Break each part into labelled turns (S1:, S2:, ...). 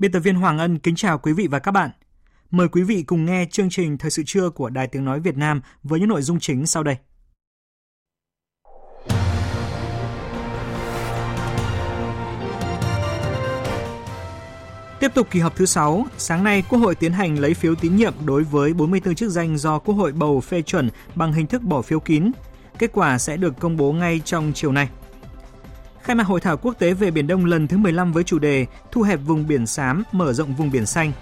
S1: Biên tập viên Hoàng Ân kính chào quý vị và các bạn. Mời quý vị cùng nghe chương trình Thời sự trưa của Đài Tiếng Nói Việt Nam với những nội dung chính sau đây. Tiếp tục kỳ họp thứ 6, sáng nay Quốc hội tiến hành lấy phiếu tín nhiệm đối với 44 chức danh do Quốc hội bầu phê chuẩn bằng hình thức bỏ phiếu kín. Kết quả sẽ được công bố ngay trong chiều nay. Khai mạc hội thảo quốc tế về Biển Đông lần thứ 15 với chủ đề Thu hẹp vùng biển xám, mở rộng vùng biển xanh.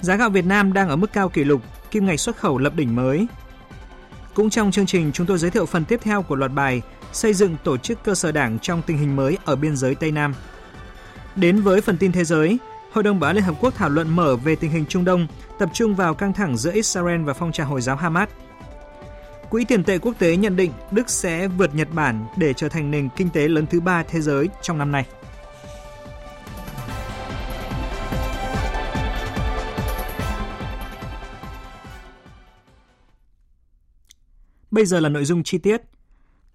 S1: Giá gạo Việt Nam đang ở mức cao kỷ lục, kim ngạch xuất khẩu lập đỉnh mới. Cũng trong chương trình, chúng tôi giới thiệu phần tiếp theo của loạt bài Xây dựng tổ chức cơ sở đảng trong tình hình mới ở biên giới Tây Nam. Đến với phần tin thế giới, Hội đồng Bảo an Liên Hợp Quốc thảo luận mở về tình hình Trung Đông, tập trung vào căng thẳng giữa Israel và phong trào Hồi giáo Hamas – Quỹ tiền tệ quốc tế nhận định Đức sẽ vượt Nhật Bản để trở thành nền kinh tế lớn thứ ba thế giới trong năm nay. Bây giờ là nội dung chi tiết.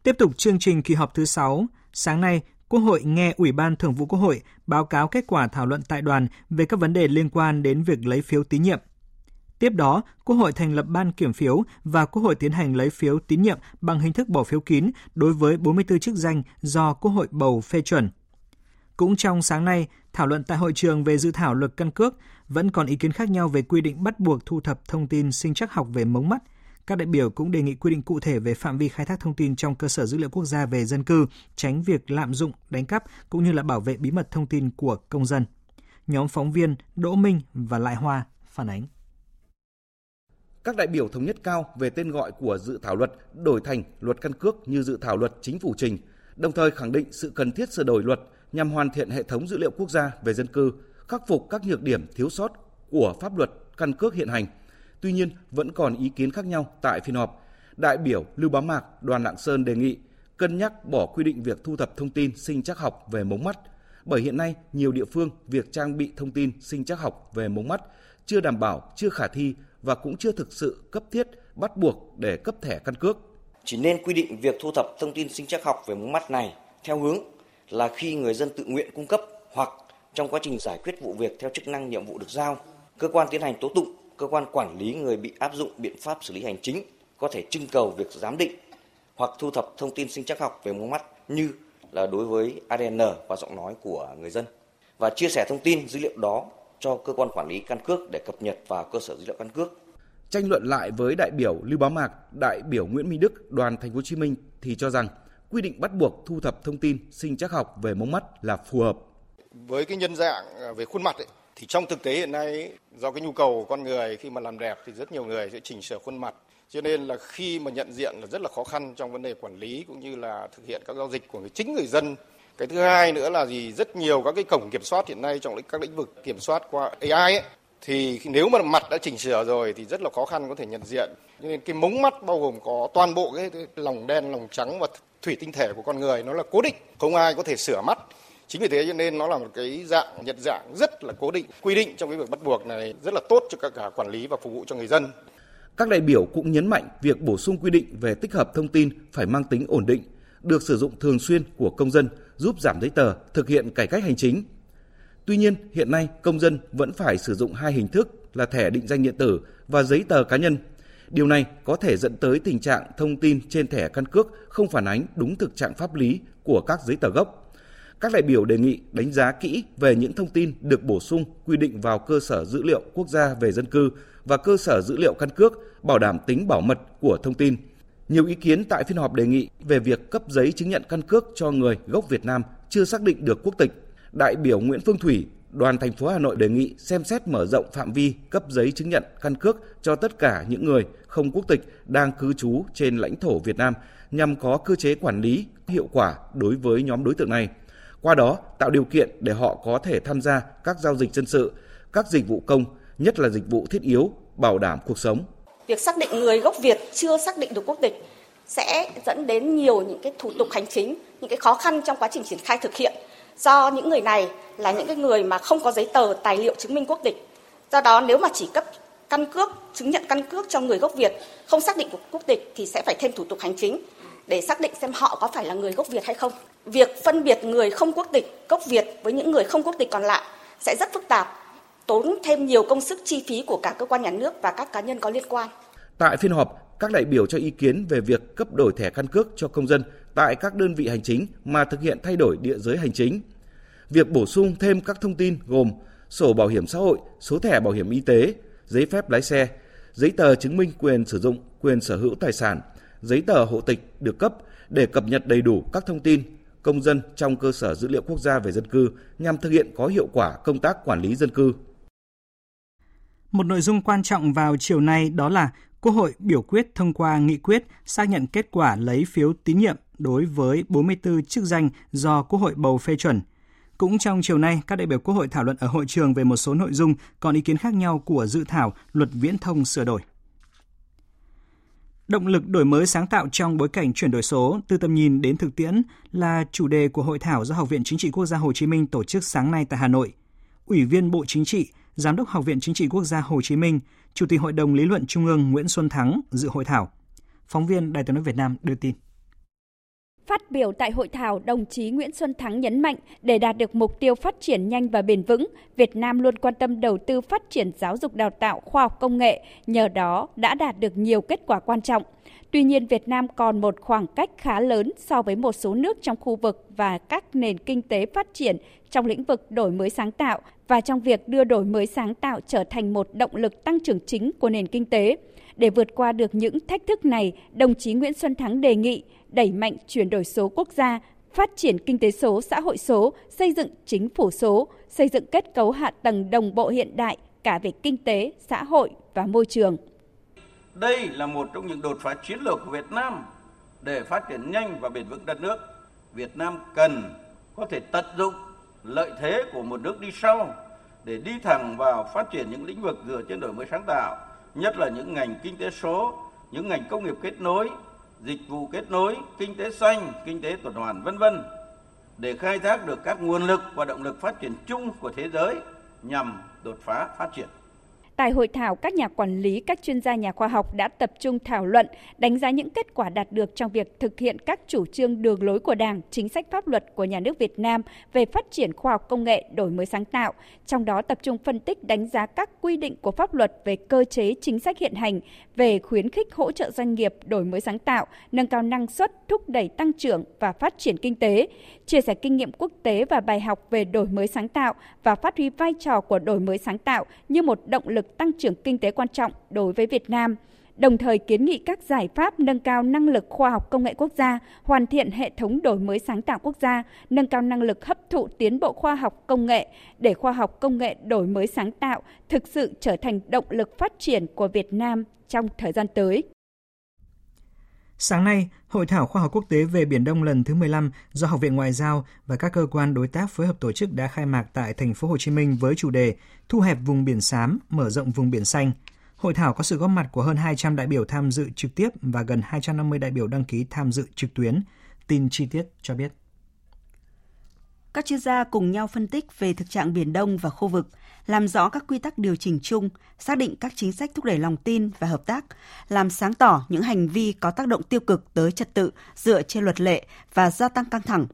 S1: Tiếp tục chương trình kỳ họp thứ 6, sáng nay, Quốc hội nghe Ủy ban Thường vụ Quốc hội báo cáo kết quả thảo luận tại đoàn về các vấn đề liên quan đến việc lấy phiếu tín nhiệm – Tiếp đó, Quốc hội thành lập ban kiểm phiếu và Quốc hội tiến hành lấy phiếu tín nhiệm bằng hình thức bỏ phiếu kín đối với 44 chức danh do Quốc hội bầu phê chuẩn. Cũng trong sáng nay, thảo luận tại hội trường về dự thảo luật căn cước vẫn còn ý kiến khác nhau về quy định bắt buộc thu thập thông tin sinh chắc học về mống mắt. Các đại biểu cũng đề nghị quy định cụ thể về phạm vi khai thác thông tin trong cơ sở dữ liệu quốc gia về dân cư, tránh việc lạm dụng, đánh cắp cũng như là bảo vệ bí mật thông tin của công dân. Nhóm phóng viên Đỗ Minh và Lại Hoa phản ánh
S2: các đại biểu thống nhất cao về tên gọi của dự thảo luật đổi thành luật căn cước như dự thảo luật chính phủ trình, đồng thời khẳng định sự cần thiết sửa đổi luật nhằm hoàn thiện hệ thống dữ liệu quốc gia về dân cư, khắc phục các nhược điểm thiếu sót của pháp luật căn cước hiện hành. Tuy nhiên, vẫn còn ý kiến khác nhau tại phiên họp. Đại biểu Lưu Bá Mạc, Đoàn Lạng Sơn đề nghị cân nhắc bỏ quy định việc thu thập thông tin sinh chắc học về mống mắt, bởi hiện nay nhiều địa phương việc trang bị thông tin sinh chắc học về mống mắt chưa đảm bảo, chưa khả thi và cũng chưa thực sự cấp thiết bắt buộc để cấp thẻ căn cước.
S3: Chỉ nên quy định việc thu thập thông tin sinh chắc học về mống mắt này theo hướng là khi người dân tự nguyện cung cấp hoặc trong quá trình giải quyết vụ việc theo chức năng nhiệm vụ được giao, cơ quan tiến hành tố tụng, cơ quan quản lý người bị áp dụng biện pháp xử lý hành chính có thể trưng cầu việc giám định hoặc thu thập thông tin sinh chắc học về mống mắt như là đối với ADN và giọng nói của người dân và chia sẻ thông tin dữ liệu đó cho cơ quan quản lý căn cước để cập nhật vào cơ sở dữ liệu căn cước.
S2: Tranh luận lại với đại biểu Lưu Bá Mạc, đại biểu Nguyễn Minh Đức, đoàn Thành phố Hồ Chí Minh thì cho rằng quy định bắt buộc thu thập thông tin sinh chắc học về mống mắt là phù hợp.
S4: Với cái nhân dạng à, về khuôn mặt ấy, thì trong thực tế hiện nay do cái nhu cầu của con người khi mà làm đẹp thì rất nhiều người sẽ chỉnh sửa khuôn mặt cho nên là khi mà nhận diện là rất là khó khăn trong vấn đề quản lý cũng như là thực hiện các giao dịch của người chính người dân cái thứ hai nữa là gì? Rất nhiều các cái cổng kiểm soát hiện nay trong các lĩnh vực kiểm soát qua AI ấy, thì nếu mà mặt đã chỉnh sửa rồi thì rất là khó khăn có thể nhận diện. Cho nên cái mống mắt bao gồm có toàn bộ cái, cái lòng đen lòng trắng và thủy tinh thể của con người nó là cố định không ai có thể sửa mắt. Chính vì thế cho nên nó là một cái dạng nhận dạng rất là cố định quy định trong cái việc bắt buộc này rất là tốt cho các cả quản lý và phục vụ cho người dân.
S2: Các đại biểu cũng nhấn mạnh việc bổ sung quy định về tích hợp thông tin phải mang tính ổn định được sử dụng thường xuyên của công dân giúp giảm giấy tờ, thực hiện cải cách hành chính. Tuy nhiên, hiện nay công dân vẫn phải sử dụng hai hình thức là thẻ định danh điện tử và giấy tờ cá nhân. Điều này có thể dẫn tới tình trạng thông tin trên thẻ căn cước không phản ánh đúng thực trạng pháp lý của các giấy tờ gốc. Các đại biểu đề nghị đánh giá kỹ về những thông tin được bổ sung quy định vào cơ sở dữ liệu quốc gia về dân cư và cơ sở dữ liệu căn cước, bảo đảm tính bảo mật của thông tin nhiều ý kiến tại phiên họp đề nghị về việc cấp giấy chứng nhận căn cước cho người gốc Việt Nam chưa xác định được quốc tịch. Đại biểu Nguyễn Phương Thủy, đoàn thành phố Hà Nội đề nghị xem xét mở rộng phạm vi cấp giấy chứng nhận căn cước cho tất cả những người không quốc tịch đang cư trú trên lãnh thổ Việt Nam nhằm có cơ chế quản lý hiệu quả đối với nhóm đối tượng này. Qua đó tạo điều kiện để họ có thể tham gia các giao dịch dân sự, các dịch vụ công, nhất là dịch vụ thiết yếu, bảo đảm cuộc sống.
S5: Việc xác định người gốc Việt chưa xác định được quốc tịch sẽ dẫn đến nhiều những cái thủ tục hành chính, những cái khó khăn trong quá trình triển khai thực hiện do những người này là những cái người mà không có giấy tờ tài liệu chứng minh quốc tịch. Do đó nếu mà chỉ cấp căn cước, chứng nhận căn cước cho người gốc Việt không xác định quốc tịch thì sẽ phải thêm thủ tục hành chính để xác định xem họ có phải là người gốc Việt hay không. Việc phân biệt người không quốc tịch gốc Việt với những người không quốc tịch còn lại sẽ rất phức tạp, tốn thêm nhiều công sức chi phí của cả cơ quan nhà nước và các cá nhân có liên quan.
S2: Tại phiên họp, các đại biểu cho ý kiến về việc cấp đổi thẻ căn cước cho công dân tại các đơn vị hành chính mà thực hiện thay đổi địa giới hành chính. Việc bổ sung thêm các thông tin gồm sổ bảo hiểm xã hội, số thẻ bảo hiểm y tế, giấy phép lái xe, giấy tờ chứng minh quyền sử dụng, quyền sở hữu tài sản, giấy tờ hộ tịch được cấp để cập nhật đầy đủ các thông tin công dân trong cơ sở dữ liệu quốc gia về dân cư nhằm thực hiện có hiệu quả công tác quản lý dân cư.
S1: Một nội dung quan trọng vào chiều nay đó là Quốc hội biểu quyết thông qua nghị quyết xác nhận kết quả lấy phiếu tín nhiệm đối với 44 chức danh do Quốc hội bầu phê chuẩn. Cũng trong chiều nay, các đại biểu Quốc hội thảo luận ở hội trường về một số nội dung còn ý kiến khác nhau của dự thảo luật viễn thông sửa đổi. Động lực đổi mới sáng tạo trong bối cảnh chuyển đổi số từ tầm nhìn đến thực tiễn là chủ đề của hội thảo do Học viện Chính trị Quốc gia Hồ Chí Minh tổ chức sáng nay tại Hà Nội. Ủy viên Bộ Chính trị, Giám đốc Học viện Chính trị Quốc gia Hồ Chí Minh, Chủ tịch Hội đồng Lý luận Trung ương Nguyễn Xuân Thắng dự hội thảo. Phóng viên Đài tiếng nói Việt Nam đưa tin.
S6: Phát biểu tại hội thảo, đồng chí Nguyễn Xuân Thắng nhấn mạnh để đạt được mục tiêu phát triển nhanh và bền vững, Việt Nam luôn quan tâm đầu tư phát triển giáo dục đào tạo, khoa học công nghệ, nhờ đó đã đạt được nhiều kết quả quan trọng. Tuy nhiên, Việt Nam còn một khoảng cách khá lớn so với một số nước trong khu vực và các nền kinh tế phát triển trong lĩnh vực đổi mới sáng tạo và trong việc đưa đổi mới sáng tạo trở thành một động lực tăng trưởng chính của nền kinh tế. Để vượt qua được những thách thức này, đồng chí Nguyễn Xuân Thắng đề nghị đẩy mạnh chuyển đổi số quốc gia, phát triển kinh tế số, xã hội số, xây dựng chính phủ số, xây dựng kết cấu hạ tầng đồng bộ hiện đại cả về kinh tế, xã hội và môi trường.
S7: Đây là một trong những đột phá chiến lược của Việt Nam để phát triển nhanh và bền vững đất nước. Việt Nam cần có thể tận dụng lợi thế của một nước đi sau để đi thẳng vào phát triển những lĩnh vực dựa trên đổi mới sáng tạo, nhất là những ngành kinh tế số, những ngành công nghiệp kết nối, dịch vụ kết nối, kinh tế xanh, kinh tế tuần hoàn vân vân để khai thác được các nguồn lực và động lực phát triển chung của thế giới nhằm đột phá phát triển.
S6: Tại hội thảo, các nhà quản lý, các chuyên gia nhà khoa học đã tập trung thảo luận, đánh giá những kết quả đạt được trong việc thực hiện các chủ trương đường lối của Đảng, chính sách pháp luật của nhà nước Việt Nam về phát triển khoa học công nghệ, đổi mới sáng tạo, trong đó tập trung phân tích đánh giá các quy định của pháp luật về cơ chế chính sách hiện hành về khuyến khích hỗ trợ doanh nghiệp đổi mới sáng tạo, nâng cao năng suất, thúc đẩy tăng trưởng và phát triển kinh tế, chia sẻ kinh nghiệm quốc tế và bài học về đổi mới sáng tạo và phát huy vai trò của đổi mới sáng tạo như một động lực tăng trưởng kinh tế quan trọng đối với Việt Nam đồng thời kiến nghị các giải pháp nâng cao năng lực khoa học công nghệ quốc gia, hoàn thiện hệ thống đổi mới sáng tạo quốc gia, nâng cao năng lực hấp thụ tiến bộ khoa học công nghệ để khoa học công nghệ đổi mới sáng tạo thực sự trở thành động lực phát triển của Việt Nam trong thời gian tới.
S1: Sáng nay, Hội thảo khoa học quốc tế về Biển Đông lần thứ 15 do Học viện Ngoại giao và các cơ quan đối tác phối hợp tổ chức đã khai mạc tại thành phố Hồ Chí Minh với chủ đề Thu hẹp vùng biển xám, mở rộng vùng biển xanh. Hội thảo có sự góp mặt của hơn 200 đại biểu tham dự trực tiếp và gần 250 đại biểu đăng ký tham dự trực tuyến. Tin chi tiết cho biết.
S8: Các chuyên gia cùng nhau phân tích về thực trạng Biển Đông và khu vực, làm rõ các quy tắc điều chỉnh chung, xác định các chính sách thúc đẩy lòng tin và hợp tác, làm sáng tỏ những hành vi có tác động tiêu cực tới trật tự dựa trên luật lệ và gia tăng căng thẳng.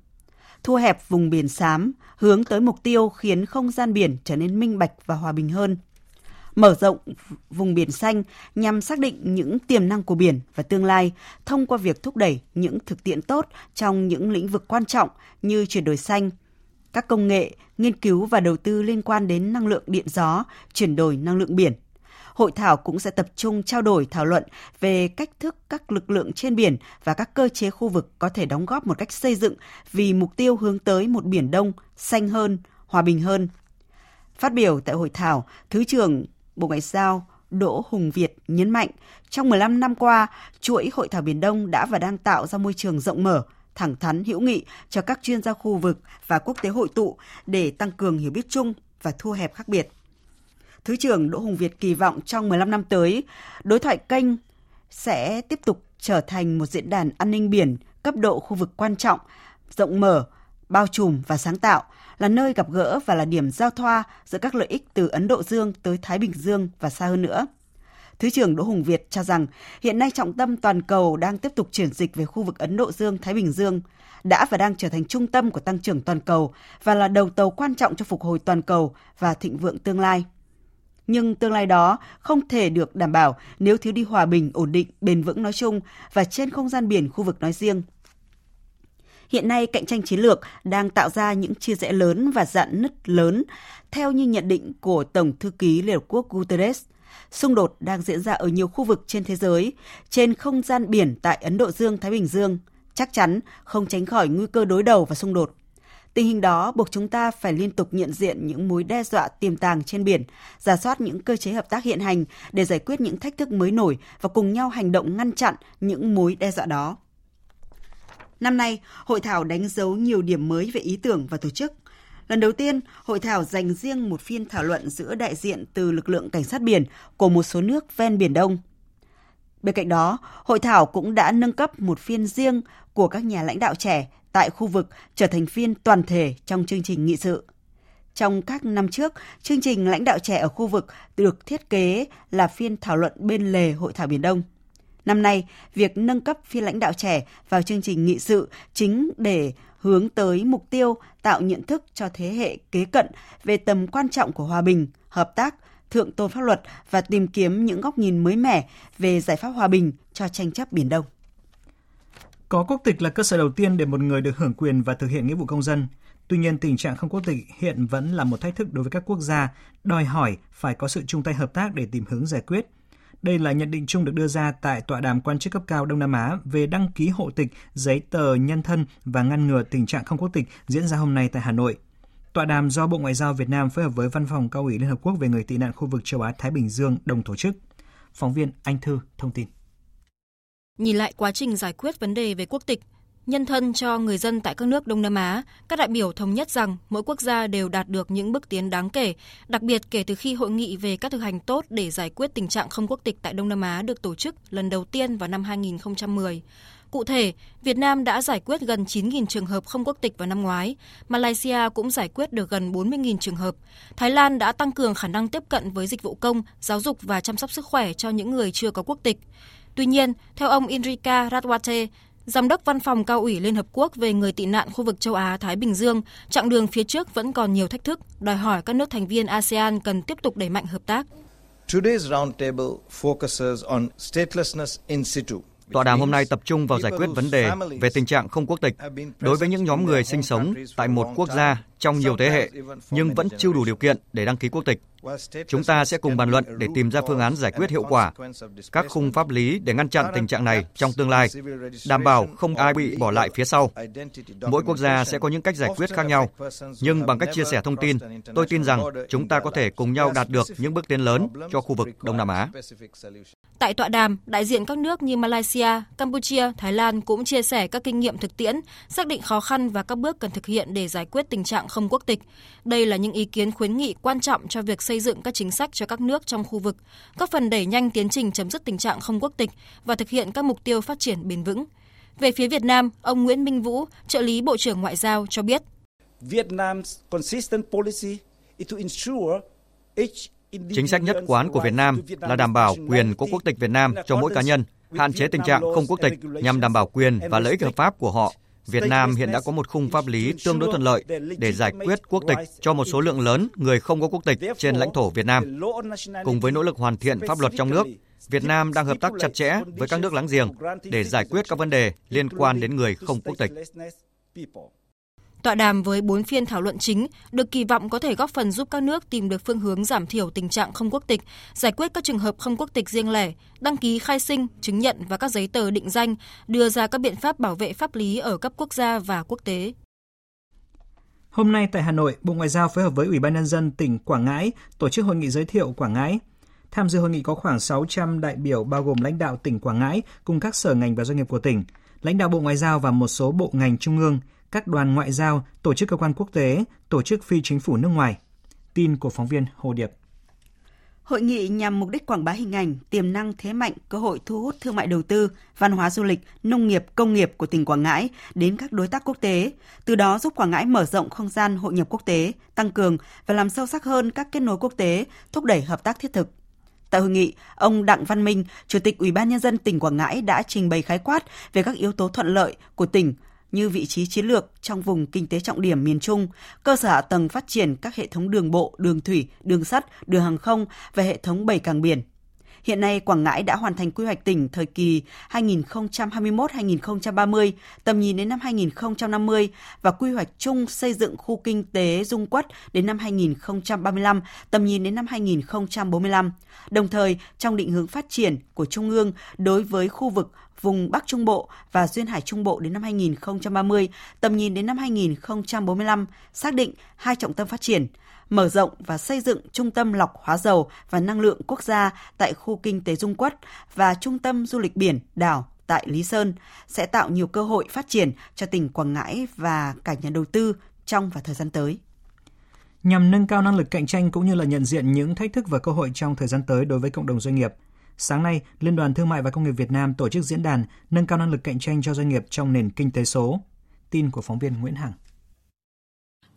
S8: Thu hẹp vùng biển xám, hướng tới mục tiêu khiến không gian biển trở nên minh bạch và hòa bình hơn mở rộng vùng biển xanh nhằm xác định những tiềm năng của biển và tương lai thông qua việc thúc đẩy những thực tiễn tốt trong những lĩnh vực quan trọng như chuyển đổi xanh, các công nghệ, nghiên cứu và đầu tư liên quan đến năng lượng điện gió, chuyển đổi năng lượng biển. hội thảo cũng sẽ tập trung trao đổi thảo luận về cách thức các lực lượng trên biển và các cơ chế khu vực có thể đóng góp một cách xây dựng vì mục tiêu hướng tới một biển Đông xanh hơn, hòa bình hơn. Phát biểu tại hội thảo, Thứ trưởng Bộ Ngoại giao Đỗ Hùng Việt nhấn mạnh, trong 15 năm qua, chuỗi hội thảo Biển Đông đã và đang tạo ra môi trường rộng mở, thẳng thắn hữu nghị cho các chuyên gia khu vực và quốc tế hội tụ để tăng cường hiểu biết chung và thu hẹp khác biệt. Thứ trưởng Đỗ Hùng Việt kỳ vọng trong 15 năm tới, đối thoại kênh sẽ tiếp tục trở thành một diễn đàn an ninh biển cấp độ khu vực quan trọng, rộng mở, bao trùm và sáng tạo, là nơi gặp gỡ và là điểm giao thoa giữa các lợi ích từ Ấn Độ Dương tới Thái Bình Dương và xa hơn nữa. Thứ trưởng Đỗ Hùng Việt cho rằng hiện nay trọng tâm toàn cầu đang tiếp tục chuyển dịch về khu vực Ấn Độ Dương, Thái Bình Dương, đã và đang trở thành trung tâm của tăng trưởng toàn cầu và là đầu tàu quan trọng cho phục hồi toàn cầu và thịnh vượng tương lai. Nhưng tương lai đó không thể được đảm bảo nếu thiếu đi hòa bình, ổn định, bền vững nói chung và trên không gian biển khu vực nói riêng. Hiện nay cạnh tranh chiến lược đang tạo ra những chia rẽ lớn và dạn nứt lớn, theo như nhận định của Tổng thư ký Liên Hợp Quốc Guterres. Xung đột đang diễn ra ở nhiều khu vực trên thế giới, trên không gian biển tại Ấn Độ Dương, Thái Bình Dương, chắc chắn không tránh khỏi nguy cơ đối đầu và xung đột. Tình hình đó buộc chúng ta phải liên tục nhận diện những mối đe dọa tiềm tàng trên biển, giả soát những cơ chế hợp tác hiện hành để giải quyết những thách thức mới nổi và cùng nhau hành động ngăn chặn những mối đe dọa đó. Năm nay, hội thảo đánh dấu nhiều điểm mới về ý tưởng và tổ chức. Lần đầu tiên, hội thảo dành riêng một phiên thảo luận giữa đại diện từ lực lượng cảnh sát biển của một số nước ven Biển Đông. Bên cạnh đó, hội thảo cũng đã nâng cấp một phiên riêng của các nhà lãnh đạo trẻ tại khu vực trở thành phiên toàn thể trong chương trình nghị sự. Trong các năm trước, chương trình lãnh đạo trẻ ở khu vực được thiết kế là phiên thảo luận bên lề Hội thảo Biển Đông. Năm nay, việc nâng cấp phiên lãnh đạo trẻ vào chương trình nghị sự chính để hướng tới mục tiêu tạo nhận thức cho thế hệ kế cận về tầm quan trọng của hòa bình, hợp tác, thượng tôn pháp luật và tìm kiếm những góc nhìn mới mẻ về giải pháp hòa bình cho tranh chấp Biển Đông.
S1: Có quốc tịch là cơ sở đầu tiên để một người được hưởng quyền và thực hiện nghĩa vụ công dân. Tuy nhiên, tình trạng không quốc tịch hiện vẫn là một thách thức đối với các quốc gia, đòi hỏi phải có sự chung tay hợp tác để tìm hướng giải quyết – đây là nhận định chung được đưa ra tại tọa đàm quan chức cấp cao Đông Nam Á về đăng ký hộ tịch, giấy tờ nhân thân và ngăn ngừa tình trạng không quốc tịch diễn ra hôm nay tại Hà Nội. Tọa đàm do Bộ Ngoại giao Việt Nam phối hợp với Văn phòng Cao ủy Liên Hợp Quốc về người tị nạn khu vực châu Á-Thái Bình Dương đồng tổ chức. Phóng viên Anh Thư thông tin.
S9: Nhìn lại quá trình giải quyết vấn đề về quốc tịch, nhân thân cho người dân tại các nước Đông Nam Á, các đại biểu thống nhất rằng mỗi quốc gia đều đạt được những bước tiến đáng kể, đặc biệt kể từ khi hội nghị về các thực hành tốt để giải quyết tình trạng không quốc tịch tại Đông Nam Á được tổ chức lần đầu tiên vào năm 2010. Cụ thể, Việt Nam đã giải quyết gần 9.000 trường hợp không quốc tịch vào năm ngoái, Malaysia cũng giải quyết được gần 40.000 trường hợp. Thái Lan đã tăng cường khả năng tiếp cận với dịch vụ công, giáo dục và chăm sóc sức khỏe cho những người chưa có quốc tịch. Tuy nhiên, theo ông Indrika Ratwate, Giám đốc Văn phòng Cao ủy Liên Hợp Quốc về người tị nạn khu vực châu Á-Thái Bình Dương, chặng đường phía trước vẫn còn nhiều thách thức, đòi hỏi các nước thành viên ASEAN cần tiếp tục đẩy mạnh hợp tác.
S10: Today's roundtable focuses on statelessness in situ.
S11: Tọa đàm hôm nay tập trung vào giải quyết vấn đề về tình trạng không quốc tịch đối với những nhóm người sinh sống tại một quốc gia trong nhiều thế hệ nhưng vẫn chưa đủ điều kiện để đăng ký quốc tịch. Chúng ta sẽ cùng bàn luận để tìm ra phương án giải quyết hiệu quả các khung pháp lý để ngăn chặn tình trạng này trong tương lai, đảm bảo không ai bị bỏ lại phía sau. Mỗi quốc gia sẽ có những cách giải quyết khác nhau, nhưng bằng cách chia sẻ thông tin, tôi tin rằng chúng ta có thể cùng nhau đạt được những bước tiến lớn cho khu vực Đông Nam Á.
S9: Tại tọa đàm, đại diện các nước như Malaysia, Campuchia, Thái Lan cũng chia sẻ các kinh nghiệm thực tiễn, xác định khó khăn và các bước cần thực hiện để giải quyết tình trạng không quốc tịch. Đây là những ý kiến khuyến nghị quan trọng cho việc xây dựng các chính sách cho các nước trong khu vực, góp phần đẩy nhanh tiến trình chấm dứt tình trạng không quốc tịch và thực hiện các mục tiêu phát triển bền vững. Về phía Việt Nam, ông Nguyễn Minh Vũ, trợ lý Bộ trưởng Ngoại giao cho biết.
S12: Vietnam's consistent policy is to ensure each
S11: Chính sách nhất quán của Việt Nam là đảm bảo quyền có quốc tịch Việt Nam cho mỗi cá nhân, hạn chế tình trạng không quốc tịch nhằm đảm bảo quyền và lợi ích hợp pháp của họ. Việt Nam hiện đã có một khung pháp lý tương đối thuận lợi để giải quyết quốc tịch cho một số lượng lớn người không có quốc tịch trên lãnh thổ Việt Nam. Cùng với nỗ lực hoàn thiện pháp luật trong nước, Việt Nam đang hợp tác chặt chẽ với các nước láng giềng để giải quyết các vấn đề liên quan đến người không quốc tịch.
S9: Tọa đàm với 4 phiên thảo luận chính được kỳ vọng có thể góp phần giúp các nước tìm được phương hướng giảm thiểu tình trạng không quốc tịch, giải quyết các trường hợp không quốc tịch riêng lẻ, đăng ký khai sinh, chứng nhận và các giấy tờ định danh, đưa ra các biện pháp bảo vệ pháp lý ở cấp quốc gia và quốc tế.
S1: Hôm nay tại Hà Nội, Bộ Ngoại giao phối hợp với Ủy ban nhân dân tỉnh Quảng Ngãi tổ chức hội nghị giới thiệu Quảng Ngãi. Tham dự hội nghị có khoảng 600 đại biểu bao gồm lãnh đạo tỉnh Quảng Ngãi cùng các sở ngành và doanh nghiệp của tỉnh, lãnh đạo Bộ Ngoại giao và một số bộ ngành trung ương, các đoàn ngoại giao, tổ chức cơ quan quốc tế, tổ chức phi chính phủ nước ngoài. Tin của phóng viên Hồ Điệp.
S8: Hội nghị nhằm mục đích quảng bá hình ảnh, tiềm năng thế mạnh, cơ hội thu hút thương mại đầu tư, văn hóa du lịch, nông nghiệp, công nghiệp của tỉnh Quảng Ngãi đến các đối tác quốc tế, từ đó giúp Quảng Ngãi mở rộng không gian hội nhập quốc tế, tăng cường và làm sâu sắc hơn các kết nối quốc tế, thúc đẩy hợp tác thiết thực. Tại hội nghị, ông Đặng Văn Minh, Chủ tịch Ủy ban nhân dân tỉnh Quảng Ngãi đã trình bày khái quát về các yếu tố thuận lợi của tỉnh như vị trí chiến lược trong vùng kinh tế trọng điểm miền Trung, cơ sở hạ tầng phát triển các hệ thống đường bộ, đường thủy, đường sắt, đường hàng không và hệ thống bảy cảng biển. Hiện nay, Quảng Ngãi đã hoàn thành quy hoạch tỉnh thời kỳ 2021-2030, tầm nhìn đến năm 2050 và quy hoạch chung xây dựng khu kinh tế Dung Quất đến năm 2035, tầm nhìn đến năm 2045. Đồng thời, trong định hướng phát triển của Trung ương đối với khu vực vùng Bắc Trung Bộ và Duyên Hải Trung Bộ đến năm 2030, tầm nhìn đến năm 2045, xác định hai trọng tâm phát triển, mở rộng và xây dựng trung tâm lọc hóa dầu và năng lượng quốc gia tại khu kinh tế Dung Quất và trung tâm du lịch biển đảo tại Lý Sơn sẽ tạo nhiều cơ hội phát triển cho tỉnh Quảng Ngãi và cả nhà đầu tư trong và thời gian tới.
S1: Nhằm nâng cao năng lực cạnh tranh cũng như là nhận diện những thách thức và cơ hội trong thời gian tới đối với cộng đồng doanh nghiệp, Sáng nay, Liên đoàn Thương mại và Công nghiệp Việt Nam tổ chức diễn đàn nâng cao năng lực cạnh tranh cho doanh nghiệp trong nền kinh tế số. Tin của phóng viên Nguyễn Hằng.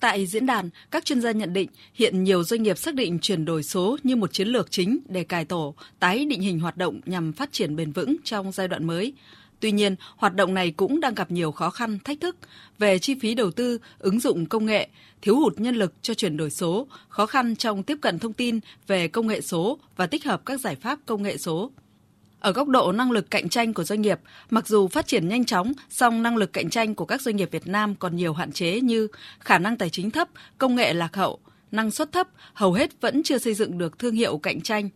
S13: Tại diễn đàn, các chuyên gia nhận định hiện nhiều doanh nghiệp xác định chuyển đổi số như một chiến lược chính để cải tổ, tái định hình hoạt động nhằm phát triển bền vững trong giai đoạn mới. Tuy nhiên, hoạt động này cũng đang gặp nhiều khó khăn, thách thức về chi phí đầu tư, ứng dụng công nghệ, thiếu hụt nhân lực cho chuyển đổi số, khó khăn trong tiếp cận thông tin về công nghệ số và tích hợp các giải pháp công nghệ số. Ở góc độ năng lực cạnh tranh của doanh nghiệp, mặc dù phát triển nhanh chóng, song năng lực cạnh tranh của các doanh nghiệp Việt Nam còn nhiều hạn chế như khả năng tài chính thấp, công nghệ lạc hậu, năng suất thấp, hầu hết vẫn chưa xây dựng được thương hiệu cạnh tranh.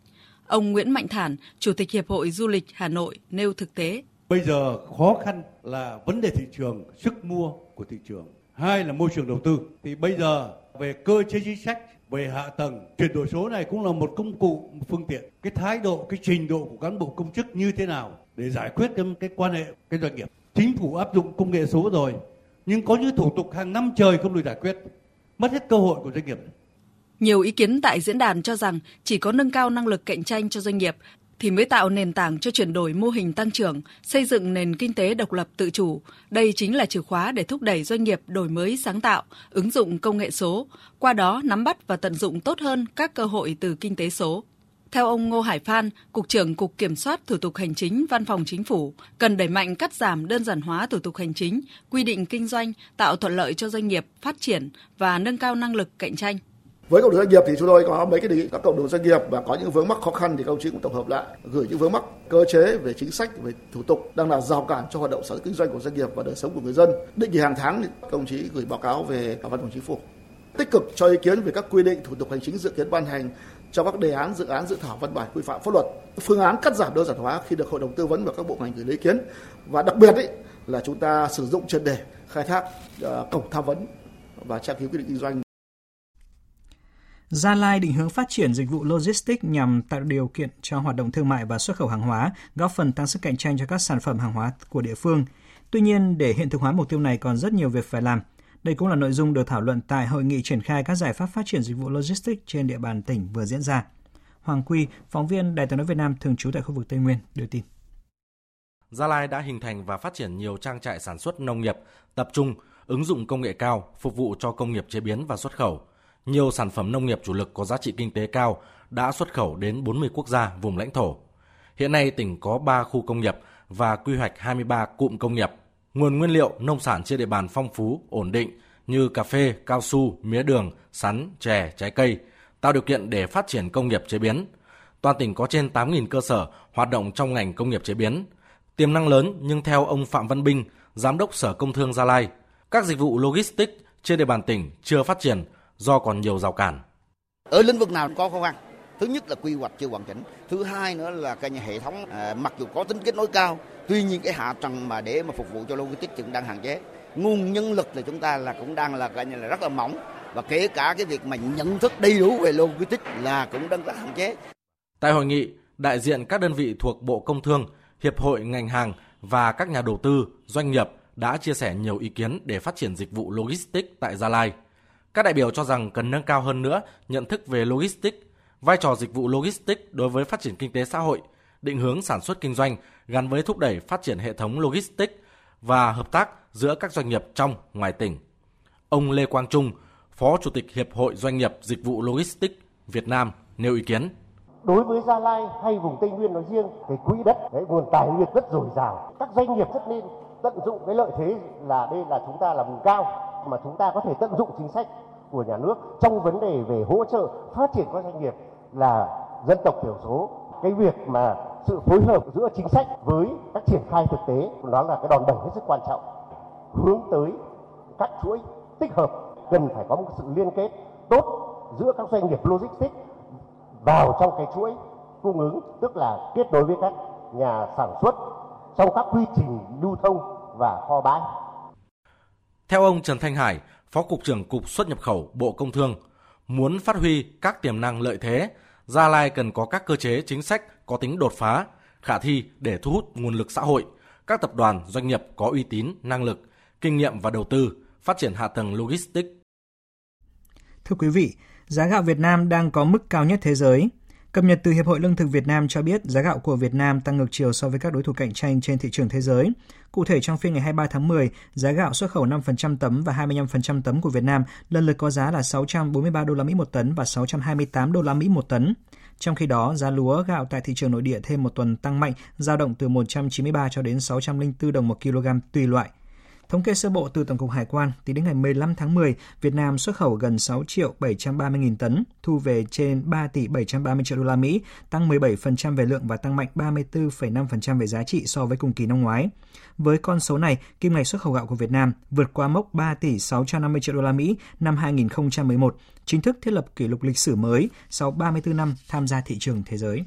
S13: Ông Nguyễn Mạnh Thản, Chủ tịch Hiệp hội Du lịch Hà Nội nêu thực tế.
S14: Bây giờ khó khăn là vấn đề thị trường, sức mua của thị trường. Hai là môi trường đầu tư. Thì bây giờ về cơ chế chính sách, về hạ tầng, chuyển đổi số này cũng là một công cụ, một phương tiện. Cái thái độ, cái trình độ của cán bộ công chức như thế nào để giải quyết cái, cái quan hệ cái doanh nghiệp. Chính phủ áp dụng công nghệ số rồi, nhưng có những thủ tục hàng năm trời không được giải quyết. Mất hết cơ hội của doanh nghiệp.
S13: Nhiều ý kiến tại diễn đàn cho rằng chỉ có nâng cao năng lực cạnh tranh cho doanh nghiệp thì mới tạo nền tảng cho chuyển đổi mô hình tăng trưởng, xây dựng nền kinh tế độc lập tự chủ. Đây chính là chìa khóa để thúc đẩy doanh nghiệp đổi mới sáng tạo, ứng dụng công nghệ số, qua đó nắm bắt và tận dụng tốt hơn các cơ hội từ kinh tế số. Theo ông Ngô Hải Phan, Cục trưởng Cục Kiểm soát Thủ tục Hành chính Văn phòng Chính phủ, cần đẩy mạnh cắt giảm đơn giản hóa thủ tục hành chính, quy định kinh doanh, tạo thuận lợi cho doanh nghiệp phát triển và nâng cao năng lực cạnh tranh.
S15: Với cộng đồng doanh nghiệp thì chúng tôi có mấy cái đề nghị các cộng đồng doanh nghiệp và có những vướng mắc khó khăn thì các ông chí cũng tổng hợp lại gửi những vướng mắc cơ chế về chính sách về thủ tục đang là rào cản cho hoạt động sản xuất kinh doanh của doanh nghiệp và đời sống của người dân. Định kỳ hàng tháng thì các ông chí gửi báo cáo về văn phòng chính phủ. Tích cực cho ý kiến về các quy định thủ tục hành chính dự kiến ban hành cho các đề án dự án dự thảo văn bản quy phạm pháp luật phương án cắt giảm đơn giản hóa khi được hội đồng tư vấn và các bộ ngành gửi ý kiến và đặc biệt ấy, là chúng ta sử dụng triệt đề khai thác uh, cổng tham vấn và tra cứu quy định kinh doanh
S1: Gia Lai định hướng phát triển dịch vụ logistics nhằm tạo điều kiện cho hoạt động thương mại và xuất khẩu hàng hóa, góp phần tăng sức cạnh tranh cho các sản phẩm hàng hóa của địa phương. Tuy nhiên, để hiện thực hóa mục tiêu này còn rất nhiều việc phải làm. Đây cũng là nội dung được thảo luận tại hội nghị triển khai các giải pháp phát triển dịch vụ logistics trên địa bàn tỉnh vừa diễn ra. Hoàng Quy, phóng viên Đài tiếng nói Việt Nam thường trú tại khu vực Tây Nguyên, đưa tin.
S16: Gia Lai đã hình thành và phát triển nhiều trang trại sản xuất nông nghiệp, tập trung, ứng dụng công nghệ cao, phục vụ cho công nghiệp chế biến và xuất khẩu – nhiều sản phẩm nông nghiệp chủ lực có giá trị kinh tế cao đã xuất khẩu đến 40 quốc gia vùng lãnh thổ. Hiện nay tỉnh có 3 khu công nghiệp và quy hoạch 23 cụm công nghiệp. Nguồn nguyên liệu nông sản trên địa bàn phong phú, ổn định như cà phê, cao su, mía đường, sắn, chè, trái cây, tạo điều kiện để phát triển công nghiệp chế biến. Toàn tỉnh có trên 8.000 cơ sở hoạt động trong ngành công nghiệp chế biến. Tiềm năng lớn nhưng theo ông Phạm Văn Binh, Giám đốc Sở Công Thương Gia Lai, các dịch vụ logistics trên địa bàn tỉnh chưa phát triển do còn nhiều rào cản.
S17: Ở lĩnh vực nào có khó khăn? Thứ nhất là quy hoạch chưa hoàn chỉnh, thứ hai nữa là cái hệ thống à, mặc dù có tính kết nối cao, tuy nhiên cái hạ tầng mà để mà phục vụ cho logistics cũng đang hạn chế. Nguồn nhân lực là chúng ta là cũng đang là coi như là rất là mỏng và kể cả cái việc mà nhận thức đầy đủ về logistics là cũng đang rất hạn chế.
S16: Tại hội nghị, đại diện các đơn vị thuộc Bộ Công Thương, Hiệp hội ngành hàng và các nhà đầu tư, doanh nghiệp đã chia sẻ nhiều ý kiến để phát triển dịch vụ logistics tại Gia Lai. Các đại biểu cho rằng cần nâng cao hơn nữa nhận thức về logistics, vai trò dịch vụ logistics đối với phát triển kinh tế xã hội, định hướng sản xuất kinh doanh gắn với thúc đẩy phát triển hệ thống logistics và hợp tác giữa các doanh nghiệp trong, ngoài tỉnh. Ông Lê Quang Trung, Phó Chủ tịch Hiệp hội Doanh nghiệp Dịch vụ Logistics Việt Nam nêu ý kiến.
S18: Đối với Gia Lai hay vùng Tây Nguyên nói riêng, cái quỹ đất, cái nguồn tài nguyên rất dồi dào. Các doanh nghiệp rất nên tận dụng cái lợi thế là đây là chúng ta là vùng cao mà chúng ta có thể tận dụng chính sách của nhà nước trong vấn đề về hỗ trợ phát triển các doanh nghiệp là dân tộc thiểu số cái việc mà sự phối hợp giữa chính sách với các triển khai thực tế nó là cái đòn bẩy hết sức quan trọng hướng tới các chuỗi tích hợp, cần phải có một sự liên kết tốt giữa các doanh nghiệp logistics vào trong cái chuỗi cung ứng, tức là kết nối với các nhà sản xuất trong các quy trình lưu thông và kho bãi.
S16: Theo ông Trần Thanh Hải, Phó Cục trưởng Cục xuất nhập khẩu Bộ Công Thương, muốn phát huy các tiềm năng lợi thế, Gia Lai cần có các cơ chế chính sách có tính đột phá, khả thi để thu hút nguồn lực xã hội, các tập đoàn, doanh nghiệp có uy tín, năng lực, kinh nghiệm và đầu tư, phát triển hạ tầng logistics.
S1: Thưa quý vị, giá gạo Việt Nam đang có mức cao nhất thế giới. Cập nhật từ Hiệp hội Lương thực Việt Nam cho biết giá gạo của Việt Nam tăng ngược chiều so với các đối thủ cạnh tranh trên thị trường thế giới. Cụ thể trong phiên ngày 23 tháng 10, giá gạo xuất khẩu 5% tấm và 25% tấm của Việt Nam lần lượt có giá là 643 đô la Mỹ một tấn và 628 đô la Mỹ một tấn. Trong khi đó, giá lúa gạo tại thị trường nội địa thêm một tuần tăng mạnh, dao động từ 193 cho đến 604 đồng một kg tùy loại. Thống kê sơ bộ từ Tổng cục Hải quan, tính đến ngày 15 tháng 10, Việt Nam xuất khẩu gần 6 triệu 730 nghìn tấn, thu về trên 3 tỷ 730 triệu đô la Mỹ, tăng 17% về lượng và tăng mạnh 34,5% về giá trị so với cùng kỳ năm ngoái. Với con số này, kim ngạch xuất khẩu gạo của Việt Nam vượt qua mốc 3 tỷ 650 triệu đô la Mỹ năm 2011, chính thức thiết lập kỷ lục lịch sử mới sau 34 năm tham gia thị trường thế giới.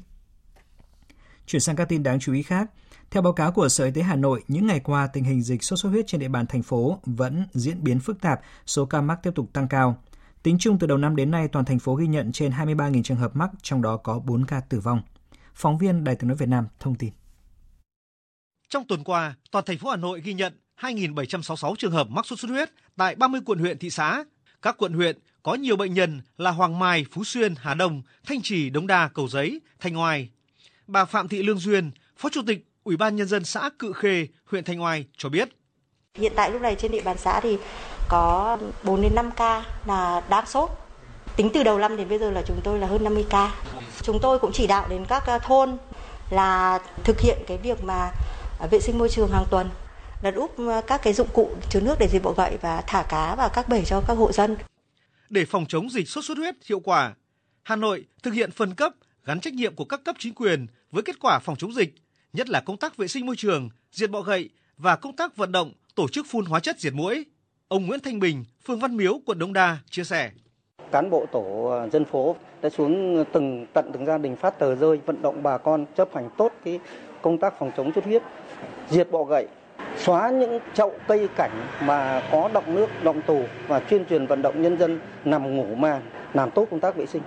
S1: Chuyển sang các tin đáng chú ý khác, theo báo cáo của Sở Y tế Hà Nội, những ngày qua tình hình dịch sốt xuất huyết trên địa bàn thành phố vẫn diễn biến phức tạp, số ca mắc tiếp tục tăng cao. Tính chung từ đầu năm đến nay, toàn thành phố ghi nhận trên 23.000 trường hợp mắc, trong đó có 4 ca tử vong. Phóng viên Đài tiếng nói Việt Nam thông tin.
S19: Trong tuần qua, toàn thành phố Hà Nội ghi nhận 2.766 trường hợp mắc sốt xuất huyết tại 30 quận huyện thị xã. Các quận huyện có nhiều bệnh nhân là Hoàng Mai, Phú Xuyên, Hà Đông, Thanh Trì, Đống Đa, Cầu Giấy, Thanh Oai. Bà Phạm Thị Lương Duyên, Phó Chủ tịch Ủy ban Nhân dân xã Cự Khê, huyện Thanh Oai cho biết.
S20: Hiện tại lúc này trên địa bàn xã thì có 4 đến 5 ca là đang sốt. Tính từ đầu năm đến bây giờ là chúng tôi là hơn 50 ca. Chúng tôi cũng chỉ đạo đến các ờ, thôn là thực hiện cái việc mà vệ sinh môi trường hàng tuần là úp ờ, các cái dụng cụ chứa nước để diệt bọ gậy và thả cá vào các bể cho các hộ dân.
S19: Để phòng chống dịch sốt xuất huyết hiệu quả, Hà Nội thực hiện phân cấp gắn trách nhiệm của các cấp chính quyền với kết quả phòng chống dịch nhất là công tác vệ sinh môi trường, diệt bọ gậy và công tác vận động tổ chức phun hóa chất diệt muỗi. Ông Nguyễn Thanh Bình, phường Văn Miếu, quận Đống Đa chia sẻ.
S21: Cán bộ tổ dân phố đã xuống từng tận từng gia đình phát tờ rơi vận động bà con chấp hành tốt cái công tác phòng chống xuất huyết, diệt bọ gậy, xóa những chậu cây cảnh mà có động nước, động tù và tuyên truyền vận động nhân dân nằm ngủ màn, làm tốt công tác vệ sinh.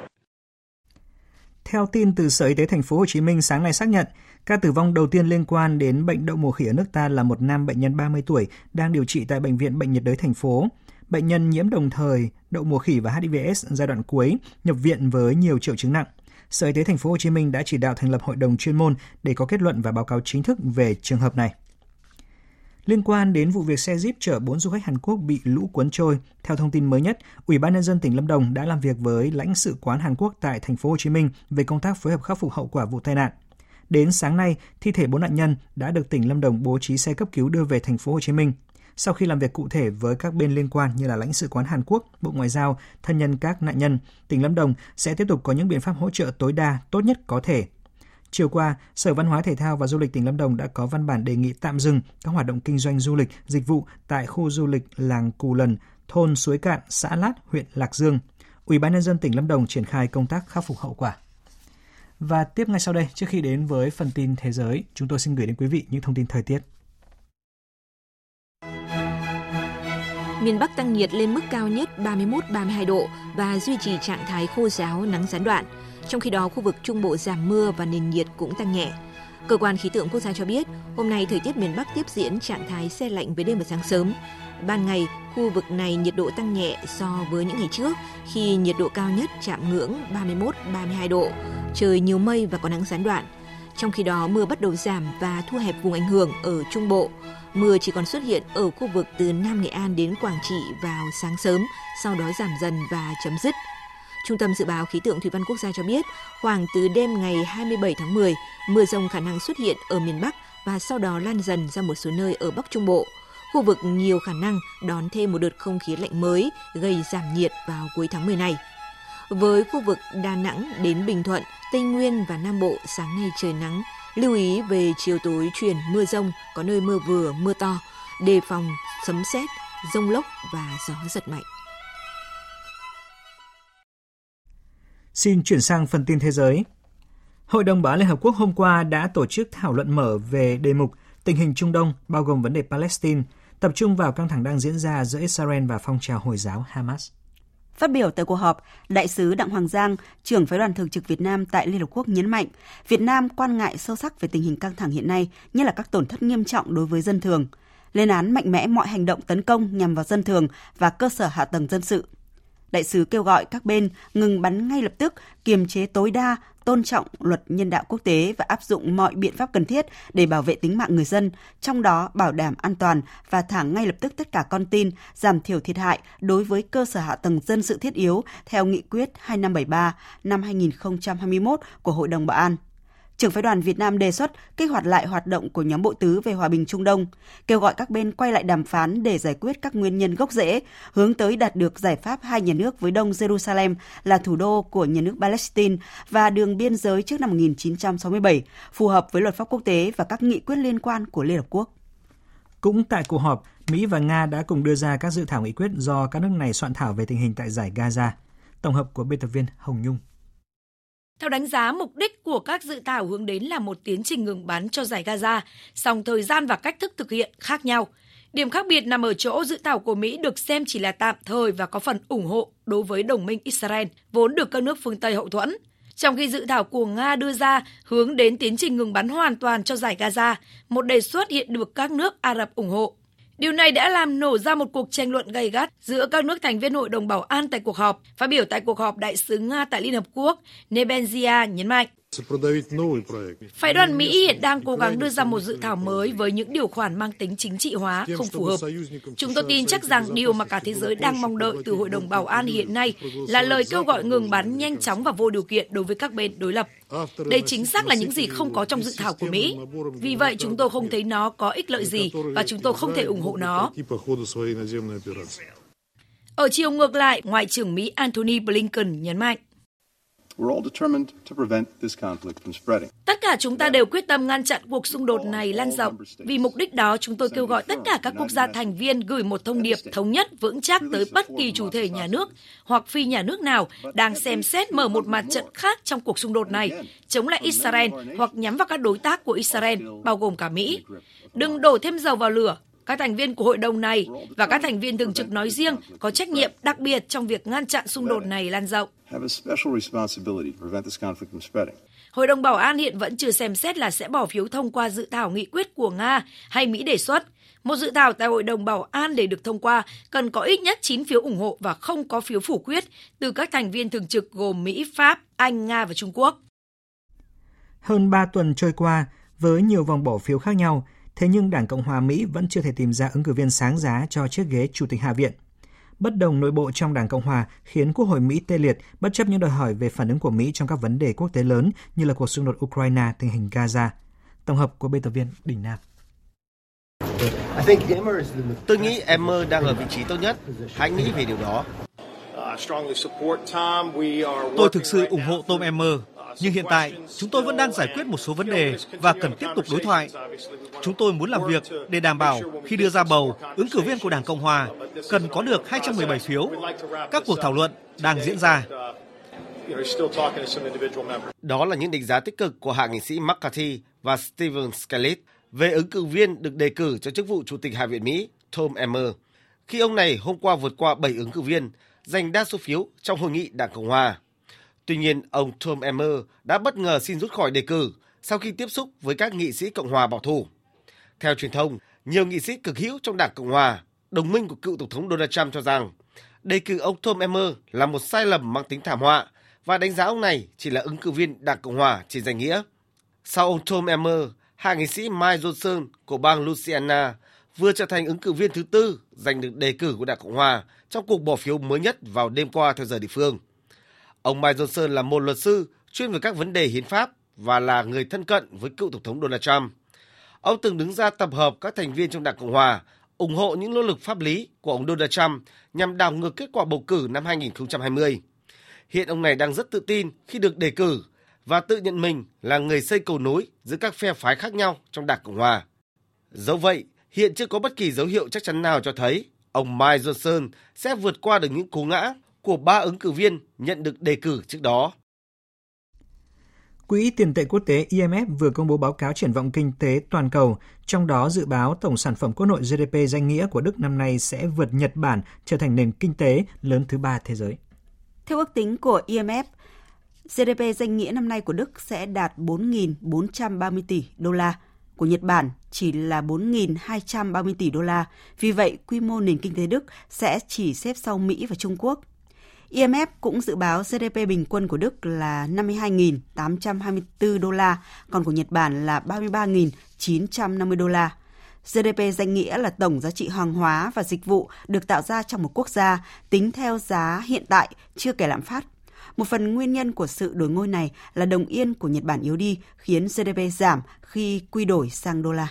S1: Theo tin từ Sở Y tế thành phố Hồ Chí Minh sáng nay xác nhận, ca tử vong đầu tiên liên quan đến bệnh đậu mùa khỉ ở nước ta là một nam bệnh nhân 30 tuổi đang điều trị tại bệnh viện Bệnh nhiệt đới thành phố. Bệnh nhân nhiễm đồng thời đậu mùa khỉ và HIVS giai đoạn cuối, nhập viện với nhiều triệu chứng nặng. Sở Y tế thành phố Hồ Chí Minh đã chỉ đạo thành lập hội đồng chuyên môn để có kết luận và báo cáo chính thức về trường hợp này. Liên quan đến vụ việc xe Jeep chở 4 du khách Hàn Quốc bị lũ cuốn trôi, theo thông tin mới nhất, Ủy ban nhân dân tỉnh Lâm Đồng đã làm việc với lãnh sự quán Hàn Quốc tại thành phố Hồ Chí Minh về công tác phối hợp khắc phục hậu quả vụ tai nạn. Đến sáng nay, thi thể bốn nạn nhân đã được tỉnh Lâm Đồng bố trí xe cấp cứu đưa về thành phố Hồ Chí Minh. Sau khi làm việc cụ thể với các bên liên quan như là lãnh sự quán Hàn Quốc, Bộ Ngoại giao, thân nhân các nạn nhân, tỉnh Lâm Đồng sẽ tiếp tục có những biện pháp hỗ trợ tối đa, tốt nhất có thể Chiều qua, Sở Văn hóa Thể thao và Du lịch tỉnh Lâm Đồng đã có văn bản đề nghị tạm dừng các hoạt động kinh doanh du lịch, dịch vụ tại khu du lịch làng Cù Lần thôn Suối Cạn, xã Lát, huyện Lạc Dương. Ủy ban nhân dân tỉnh Lâm Đồng triển khai công tác khắc phục hậu quả. Và tiếp ngay sau đây, trước khi đến với phần tin thế giới, chúng tôi xin gửi đến quý vị những thông tin thời tiết.
S22: Miền Bắc tăng nhiệt lên mức cao nhất 31-32 độ và duy trì trạng thái khô giáo nắng gián đoạn. Trong khi đó, khu vực Trung Bộ giảm mưa và nền nhiệt cũng tăng nhẹ. Cơ quan khí tượng quốc gia cho biết, hôm nay thời tiết miền Bắc tiếp diễn trạng thái xe lạnh với đêm và sáng sớm. Ban ngày, khu vực này nhiệt độ tăng nhẹ so với những ngày trước khi nhiệt độ cao nhất chạm ngưỡng 31-32 độ. Trời nhiều mây và có nắng gián đoạn. Trong khi đó, mưa bắt đầu giảm và thu hẹp vùng ảnh hưởng ở Trung Bộ. Mưa chỉ còn xuất hiện ở khu vực từ Nam Nghệ An đến Quảng Trị vào sáng sớm, sau đó giảm dần và chấm dứt. Trung tâm Dự báo Khí tượng Thủy văn Quốc gia cho biết, khoảng từ đêm ngày 27 tháng 10, mưa rông khả năng xuất hiện ở miền Bắc và sau đó lan dần ra một số nơi ở Bắc Trung Bộ. Khu vực nhiều khả năng đón thêm một đợt không khí lạnh mới gây giảm nhiệt vào cuối tháng 10 này. Với khu vực Đà Nẵng đến Bình Thuận, Tây Nguyên và Nam Bộ sáng nay trời nắng, lưu ý về chiều tối chuyển mưa rông, có nơi mưa vừa, mưa to, đề phòng sấm sét, rông lốc và gió giật mạnh.
S1: Xin chuyển sang phần tin thế giới. Hội đồng Bảo Liên Hợp Quốc hôm qua đã tổ chức thảo luận mở về đề mục tình hình Trung Đông, bao gồm vấn đề Palestine, tập trung vào căng thẳng đang diễn ra giữa Israel và phong trào Hồi giáo Hamas.
S8: Phát biểu tại cuộc họp, Đại sứ Đặng Hoàng Giang, trưởng phái đoàn thường trực Việt Nam tại Liên Hợp Quốc nhấn mạnh, Việt Nam quan ngại sâu sắc về tình hình căng thẳng hiện nay, nhất là các tổn thất nghiêm trọng đối với dân thường, lên án mạnh mẽ mọi hành động tấn công nhằm vào dân thường và cơ sở hạ tầng dân sự. Đại sứ kêu gọi các bên ngừng bắn ngay lập tức, kiềm chế tối đa, tôn trọng luật nhân đạo quốc tế và áp dụng mọi biện pháp cần thiết để bảo vệ tính mạng người dân, trong đó bảo đảm an toàn và thả ngay lập tức tất cả con tin, giảm thiểu thiệt hại đối với cơ sở hạ tầng dân sự thiết yếu theo nghị quyết 2573 năm 2021 của Hội đồng Bảo an trưởng phái đoàn Việt Nam đề xuất kích hoạt lại hoạt động của nhóm bộ tứ về hòa bình Trung Đông, kêu gọi các bên quay lại đàm phán để giải quyết các nguyên nhân gốc rễ, hướng tới đạt được giải pháp hai nhà nước với Đông Jerusalem là thủ đô của nhà nước Palestine và đường biên giới trước năm 1967, phù hợp với luật pháp quốc tế và các nghị quyết liên quan của Liên Hợp Quốc.
S1: Cũng tại cuộc họp, Mỹ và Nga đã cùng đưa ra các dự thảo nghị quyết do các nước này soạn thảo về tình hình tại giải Gaza. Tổng hợp của biên tập viên Hồng Nhung.
S23: Theo đánh giá, mục đích của các dự thảo hướng đến là một tiến trình ngừng bắn cho giải Gaza, song thời gian và cách thức thực hiện khác nhau. Điểm khác biệt nằm ở chỗ dự thảo của Mỹ được xem chỉ là tạm thời và có phần ủng hộ đối với đồng minh Israel, vốn được các nước phương Tây hậu thuẫn. Trong khi dự thảo của Nga đưa ra hướng đến tiến trình ngừng bắn hoàn toàn cho giải Gaza, một đề xuất hiện được các nước Ả Rập ủng hộ. Điều này đã làm nổ ra một cuộc tranh luận gay gắt giữa các nước thành viên Hội đồng Bảo an tại cuộc họp. Phát biểu tại cuộc họp, Đại sứ Nga tại Liên Hợp Quốc Nebenzia nhấn mạnh Phái đoàn Mỹ hiện đang cố gắng đưa ra một dự thảo mới với những điều khoản mang tính chính trị hóa, không phù hợp. Chúng tôi tin chắc rằng điều mà cả thế giới đang mong đợi từ Hội đồng Bảo an hiện nay là lời kêu gọi ngừng bắn nhanh chóng và vô điều kiện đối với các bên đối lập. Đây chính xác là những gì không có trong dự thảo của Mỹ. Vì vậy, chúng tôi không thấy nó có ích lợi gì và chúng tôi không thể ủng hộ nó. Ở chiều ngược lại, Ngoại trưởng Mỹ Antony Blinken nhấn mạnh Tất cả chúng ta đều quyết tâm ngăn chặn cuộc xung đột này lan rộng. Vì mục đích đó, chúng tôi kêu gọi tất cả các quốc gia thành viên gửi một thông điệp thống nhất vững chắc tới bất kỳ chủ thể nhà nước hoặc phi nhà nước nào đang xem xét mở một mặt trận khác trong cuộc xung đột này, chống lại Israel hoặc nhắm vào các đối tác của Israel, bao gồm cả Mỹ. Đừng đổ thêm dầu vào lửa, các thành viên của hội đồng này và các thành viên thường trực nói riêng có trách nhiệm đặc biệt trong việc ngăn chặn xung đột này lan rộng. Hội đồng Bảo an hiện vẫn chưa xem xét là sẽ bỏ phiếu thông qua dự thảo nghị quyết của Nga hay Mỹ đề xuất. Một dự thảo tại Hội đồng Bảo an để được thông qua cần có ít nhất 9 phiếu ủng hộ và không có phiếu phủ quyết từ các thành viên thường trực gồm Mỹ, Pháp, Anh, Nga và Trung Quốc.
S1: Hơn 3 tuần trôi qua, với nhiều vòng bỏ phiếu khác nhau, thế nhưng Đảng Cộng hòa Mỹ vẫn chưa thể tìm ra ứng cử viên sáng giá cho chiếc ghế Chủ tịch Hạ viện. Bất đồng nội bộ trong Đảng Cộng hòa khiến Quốc hội Mỹ tê liệt bất chấp những đòi hỏi về phản ứng của Mỹ trong các vấn đề quốc tế lớn như là cuộc xung đột Ukraine, tình hình Gaza. Tổng hợp của biên tập viên Đình Nam.
S24: Tôi nghĩ Emmer đang ở vị trí tốt nhất. Hãy nghĩ về điều đó.
S25: Tôi thực sự ủng hộ Tom Emmer.
S19: Nhưng hiện tại, chúng tôi vẫn đang giải quyết một số vấn đề và cần tiếp tục đối thoại. Chúng tôi muốn làm việc để đảm bảo khi đưa ra bầu, ứng cử viên của Đảng Cộng Hòa cần có được 217 phiếu. Các cuộc thảo luận đang diễn ra.
S24: Đó là những đánh giá tích cực của hạ nghị sĩ McCarthy và Stephen Scalise về ứng cử viên được đề cử cho chức vụ Chủ tịch Hạ viện Mỹ Tom Emmer. Khi ông này hôm qua vượt qua 7 ứng cử viên, giành đa số phiếu trong hội nghị Đảng Cộng Hòa. Tuy nhiên, ông Tom Emmer đã bất ngờ xin rút khỏi đề cử sau khi tiếp xúc với các nghị sĩ Cộng hòa bảo thủ. Theo truyền thông, nhiều nghị sĩ cực hữu trong Đảng Cộng hòa, đồng minh của cựu Tổng thống Donald Trump cho rằng đề cử ông Tom Emmer là một sai lầm mang tính thảm họa và đánh giá ông này chỉ là ứng cử viên Đảng Cộng hòa trên danh nghĩa. Sau ông Tom Emmer, hạ nghị sĩ Mike Johnson của bang Louisiana vừa trở thành ứng cử viên thứ tư giành được đề cử của Đảng Cộng hòa trong cuộc bỏ phiếu mới nhất vào đêm qua theo giờ địa phương. Ông Mike Johnson là một luật sư chuyên về các vấn đề hiến pháp và là người thân cận với cựu Tổng thống Donald Trump. Ông từng đứng ra tập hợp các thành viên trong Đảng Cộng Hòa ủng hộ những nỗ lực pháp lý của ông Donald Trump nhằm đảo ngược kết quả bầu cử năm 2020. Hiện ông này đang rất tự tin khi được đề cử và tự nhận mình là người xây cầu nối giữa các phe phái khác nhau trong Đảng Cộng Hòa. Dẫu vậy, hiện chưa có bất kỳ dấu hiệu chắc chắn nào cho thấy ông Mike Johnson sẽ vượt qua được những cú ngã của ba ứng cử viên nhận được đề cử trước đó.
S1: Quỹ tiền tệ quốc tế IMF vừa công bố báo cáo triển vọng kinh tế toàn cầu, trong đó dự báo tổng sản phẩm quốc nội GDP danh nghĩa của Đức năm nay sẽ vượt Nhật Bản trở thành nền kinh tế lớn thứ ba thế giới.
S8: Theo ước tính của IMF, GDP danh nghĩa năm nay của Đức sẽ đạt 4.430 tỷ đô la, của Nhật Bản chỉ là 4.230 tỷ đô la. Vì vậy, quy mô nền kinh tế Đức sẽ chỉ xếp sau Mỹ và Trung Quốc. IMF cũng dự báo GDP bình quân của Đức là 52.824 đô la, còn của Nhật Bản là 33.950 đô la. GDP danh nghĩa là tổng giá trị hàng hóa và dịch vụ được tạo ra trong một quốc gia tính theo giá hiện tại chưa kể lạm phát. Một phần nguyên nhân của sự đổi ngôi này là đồng yên của Nhật Bản yếu đi khiến GDP giảm khi quy đổi sang đô la.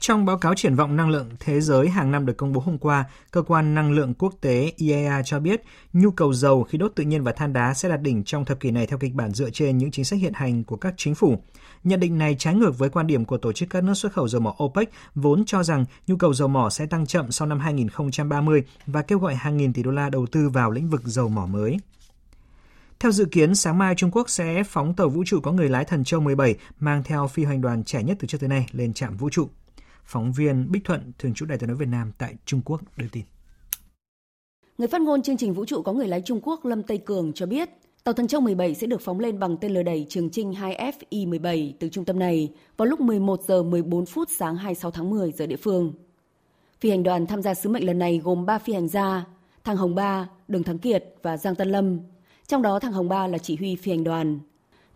S1: Trong báo cáo triển vọng năng lượng thế giới hàng năm được công bố hôm qua, cơ quan năng lượng quốc tế IEA cho biết nhu cầu dầu, khí đốt tự nhiên và than đá sẽ đạt đỉnh trong thập kỷ này theo kịch bản dựa trên những chính sách hiện hành của các chính phủ. Nhận định này trái ngược với quan điểm của tổ chức các nước xuất khẩu dầu mỏ OPEC vốn cho rằng nhu cầu dầu mỏ sẽ tăng chậm sau năm 2030 và kêu gọi hàng nghìn tỷ đô la đầu tư vào lĩnh vực dầu mỏ mới. Theo dự kiến, sáng mai Trung Quốc sẽ phóng tàu vũ trụ có người lái Thần Châu 17 mang theo phi hành đoàn trẻ nhất từ trước tới nay lên trạm vũ trụ. Phóng viên Bích Thuận, thường trú Đài tiếng nói Việt Nam tại Trung Quốc đưa tin.
S26: Người phát ngôn chương trình vũ trụ có người lái Trung Quốc Lâm Tây Cường cho biết, tàu Thần Châu 17 sẽ được phóng lên bằng tên lửa đẩy Trường Trinh 2FI-17 từ trung tâm này vào lúc 11 giờ 14 phút sáng 26 tháng 10 giờ địa phương. Phi hành đoàn tham gia sứ mệnh lần này gồm 3 phi hành gia, Thăng Hồng Ba, Đường Thắng Kiệt và Giang Tân Lâm. Trong đó Thăng Hồng Ba là chỉ huy phi hành đoàn.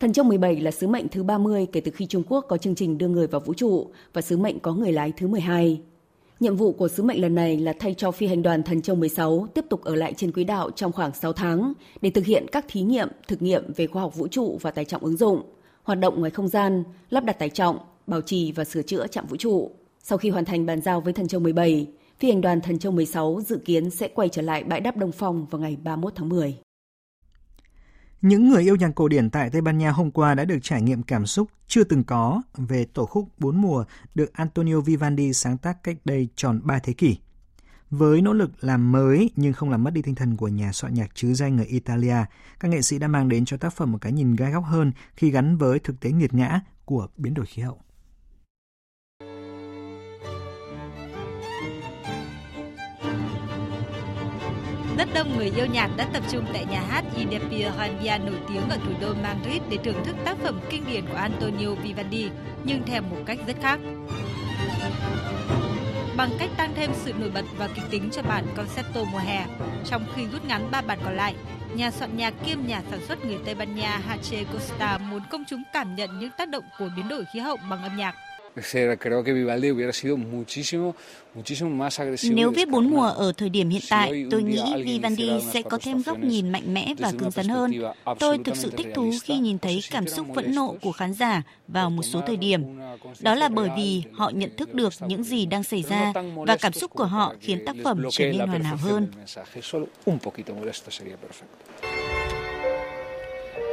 S26: Thần Châu 17 là sứ mệnh thứ 30 kể từ khi Trung Quốc có chương trình đưa người vào vũ trụ và sứ mệnh có người lái thứ 12. Nhiệm vụ của sứ mệnh lần này là thay cho phi hành đoàn Thần Châu 16 tiếp tục ở lại trên quỹ đạo trong khoảng 6 tháng để thực hiện các thí nghiệm, thực nghiệm về khoa học vũ trụ và tài trọng ứng dụng, hoạt động ngoài không gian, lắp đặt tài trọng, bảo trì và sửa chữa trạm vũ trụ. Sau khi hoàn thành bàn giao với Thần Châu 17, phi hành đoàn Thần Châu 16 dự kiến sẽ quay trở lại bãi đáp Đông Phong vào ngày 31 tháng 10.
S1: Những người yêu nhạc cổ điển tại Tây Ban Nha hôm qua đã được trải nghiệm cảm xúc chưa từng có về tổ khúc Bốn mùa được Antonio Vivaldi sáng tác cách đây tròn 3 thế kỷ. Với nỗ lực làm mới nhưng không làm mất đi tinh thần của nhà soạn nhạc chứ danh người Italia, các nghệ sĩ đã mang đến cho tác phẩm một cái nhìn gai góc hơn khi gắn với thực tế nghiệt ngã của biến đổi khí hậu.
S27: Rất đông người yêu nhạc đã tập trung tại nhà hát Independencia nổi tiếng ở thủ đô Madrid để thưởng thức tác phẩm kinh điển của Antonio Vivaldi, nhưng theo một cách rất khác. Bằng cách tăng thêm sự nổi bật và kịch tính cho bản concerto mùa hè, trong khi rút ngắn ba bản còn lại, nhà soạn nhạc kiêm nhà sản xuất người Tây Ban Nha Hache Costa muốn công chúng cảm nhận những tác động của biến đổi khí hậu bằng âm nhạc.
S28: Nếu viết bốn mùa ở thời điểm hiện tại, tôi nghĩ Vivaldi sẽ có thêm góc nhìn mạnh mẽ và cứng rắn hơn. Tôi thực sự thích thú khi nhìn thấy cảm xúc phẫn nộ của khán giả vào một số thời điểm. Đó là bởi vì họ nhận thức được những gì đang xảy ra và cảm xúc của họ khiến tác phẩm trở nên hoàn hảo hơn.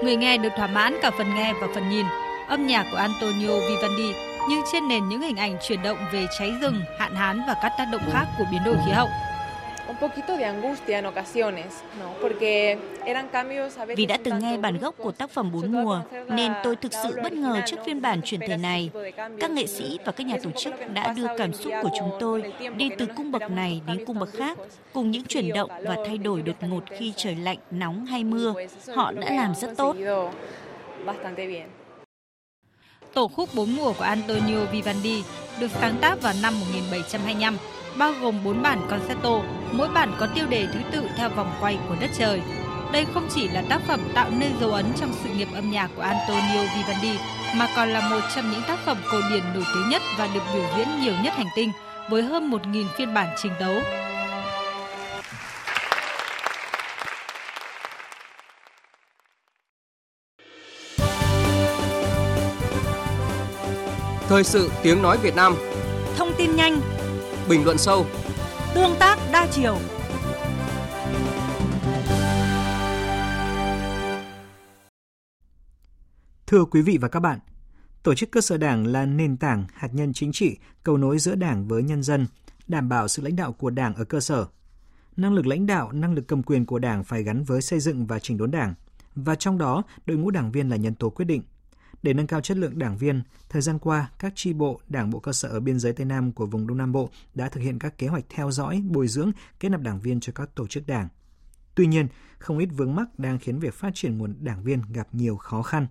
S27: Người nghe được thỏa mãn cả phần nghe và phần nhìn. Âm nhạc của Antonio Vivaldi nhưng trên nền những hình ảnh chuyển động về cháy rừng, hạn hán và các tác động khác của biến đổi khí hậu.
S28: Vì đã từng nghe bản gốc của tác phẩm Bốn Mùa, nên tôi thực sự bất ngờ trước phiên bản truyền thể này. Các nghệ sĩ và các nhà tổ chức đã đưa cảm xúc của chúng tôi đi từ cung bậc này đến cung bậc khác, cùng những chuyển động và thay đổi đột ngột khi trời lạnh, nóng hay mưa. Họ đã làm rất tốt.
S27: Tổ khúc bốn mùa của Antonio Vivaldi được sáng tác vào năm 1725, bao gồm 4 bản concerto, mỗi bản có tiêu đề thứ tự theo vòng quay của đất trời. Đây không chỉ là tác phẩm tạo nên dấu ấn trong sự nghiệp âm nhạc của Antonio Vivaldi, mà còn là một trong những tác phẩm cổ điển nổi tiếng nhất và được biểu diễn nhiều nhất hành tinh, với hơn 1.000 phiên bản trình tấu.
S29: Thời sự tiếng nói Việt Nam
S9: Thông tin nhanh
S29: Bình luận sâu
S9: Tương tác đa chiều
S1: Thưa quý vị và các bạn, tổ chức cơ sở đảng là nền tảng hạt nhân chính trị, cầu nối giữa đảng với nhân dân, đảm bảo sự lãnh đạo của đảng ở cơ sở. Năng lực lãnh đạo, năng lực cầm quyền của đảng phải gắn với xây dựng và chỉnh đốn đảng, và trong đó đội ngũ đảng viên là nhân tố quyết định. Để nâng cao chất lượng đảng viên, thời gian qua, các tri bộ, đảng bộ cơ sở ở biên giới Tây Nam của vùng Đông Nam Bộ đã thực hiện các kế hoạch theo dõi, bồi dưỡng, kết nạp đảng viên cho các tổ chức đảng. Tuy nhiên, không ít vướng mắc đang khiến việc phát triển nguồn đảng viên gặp nhiều khó khăn.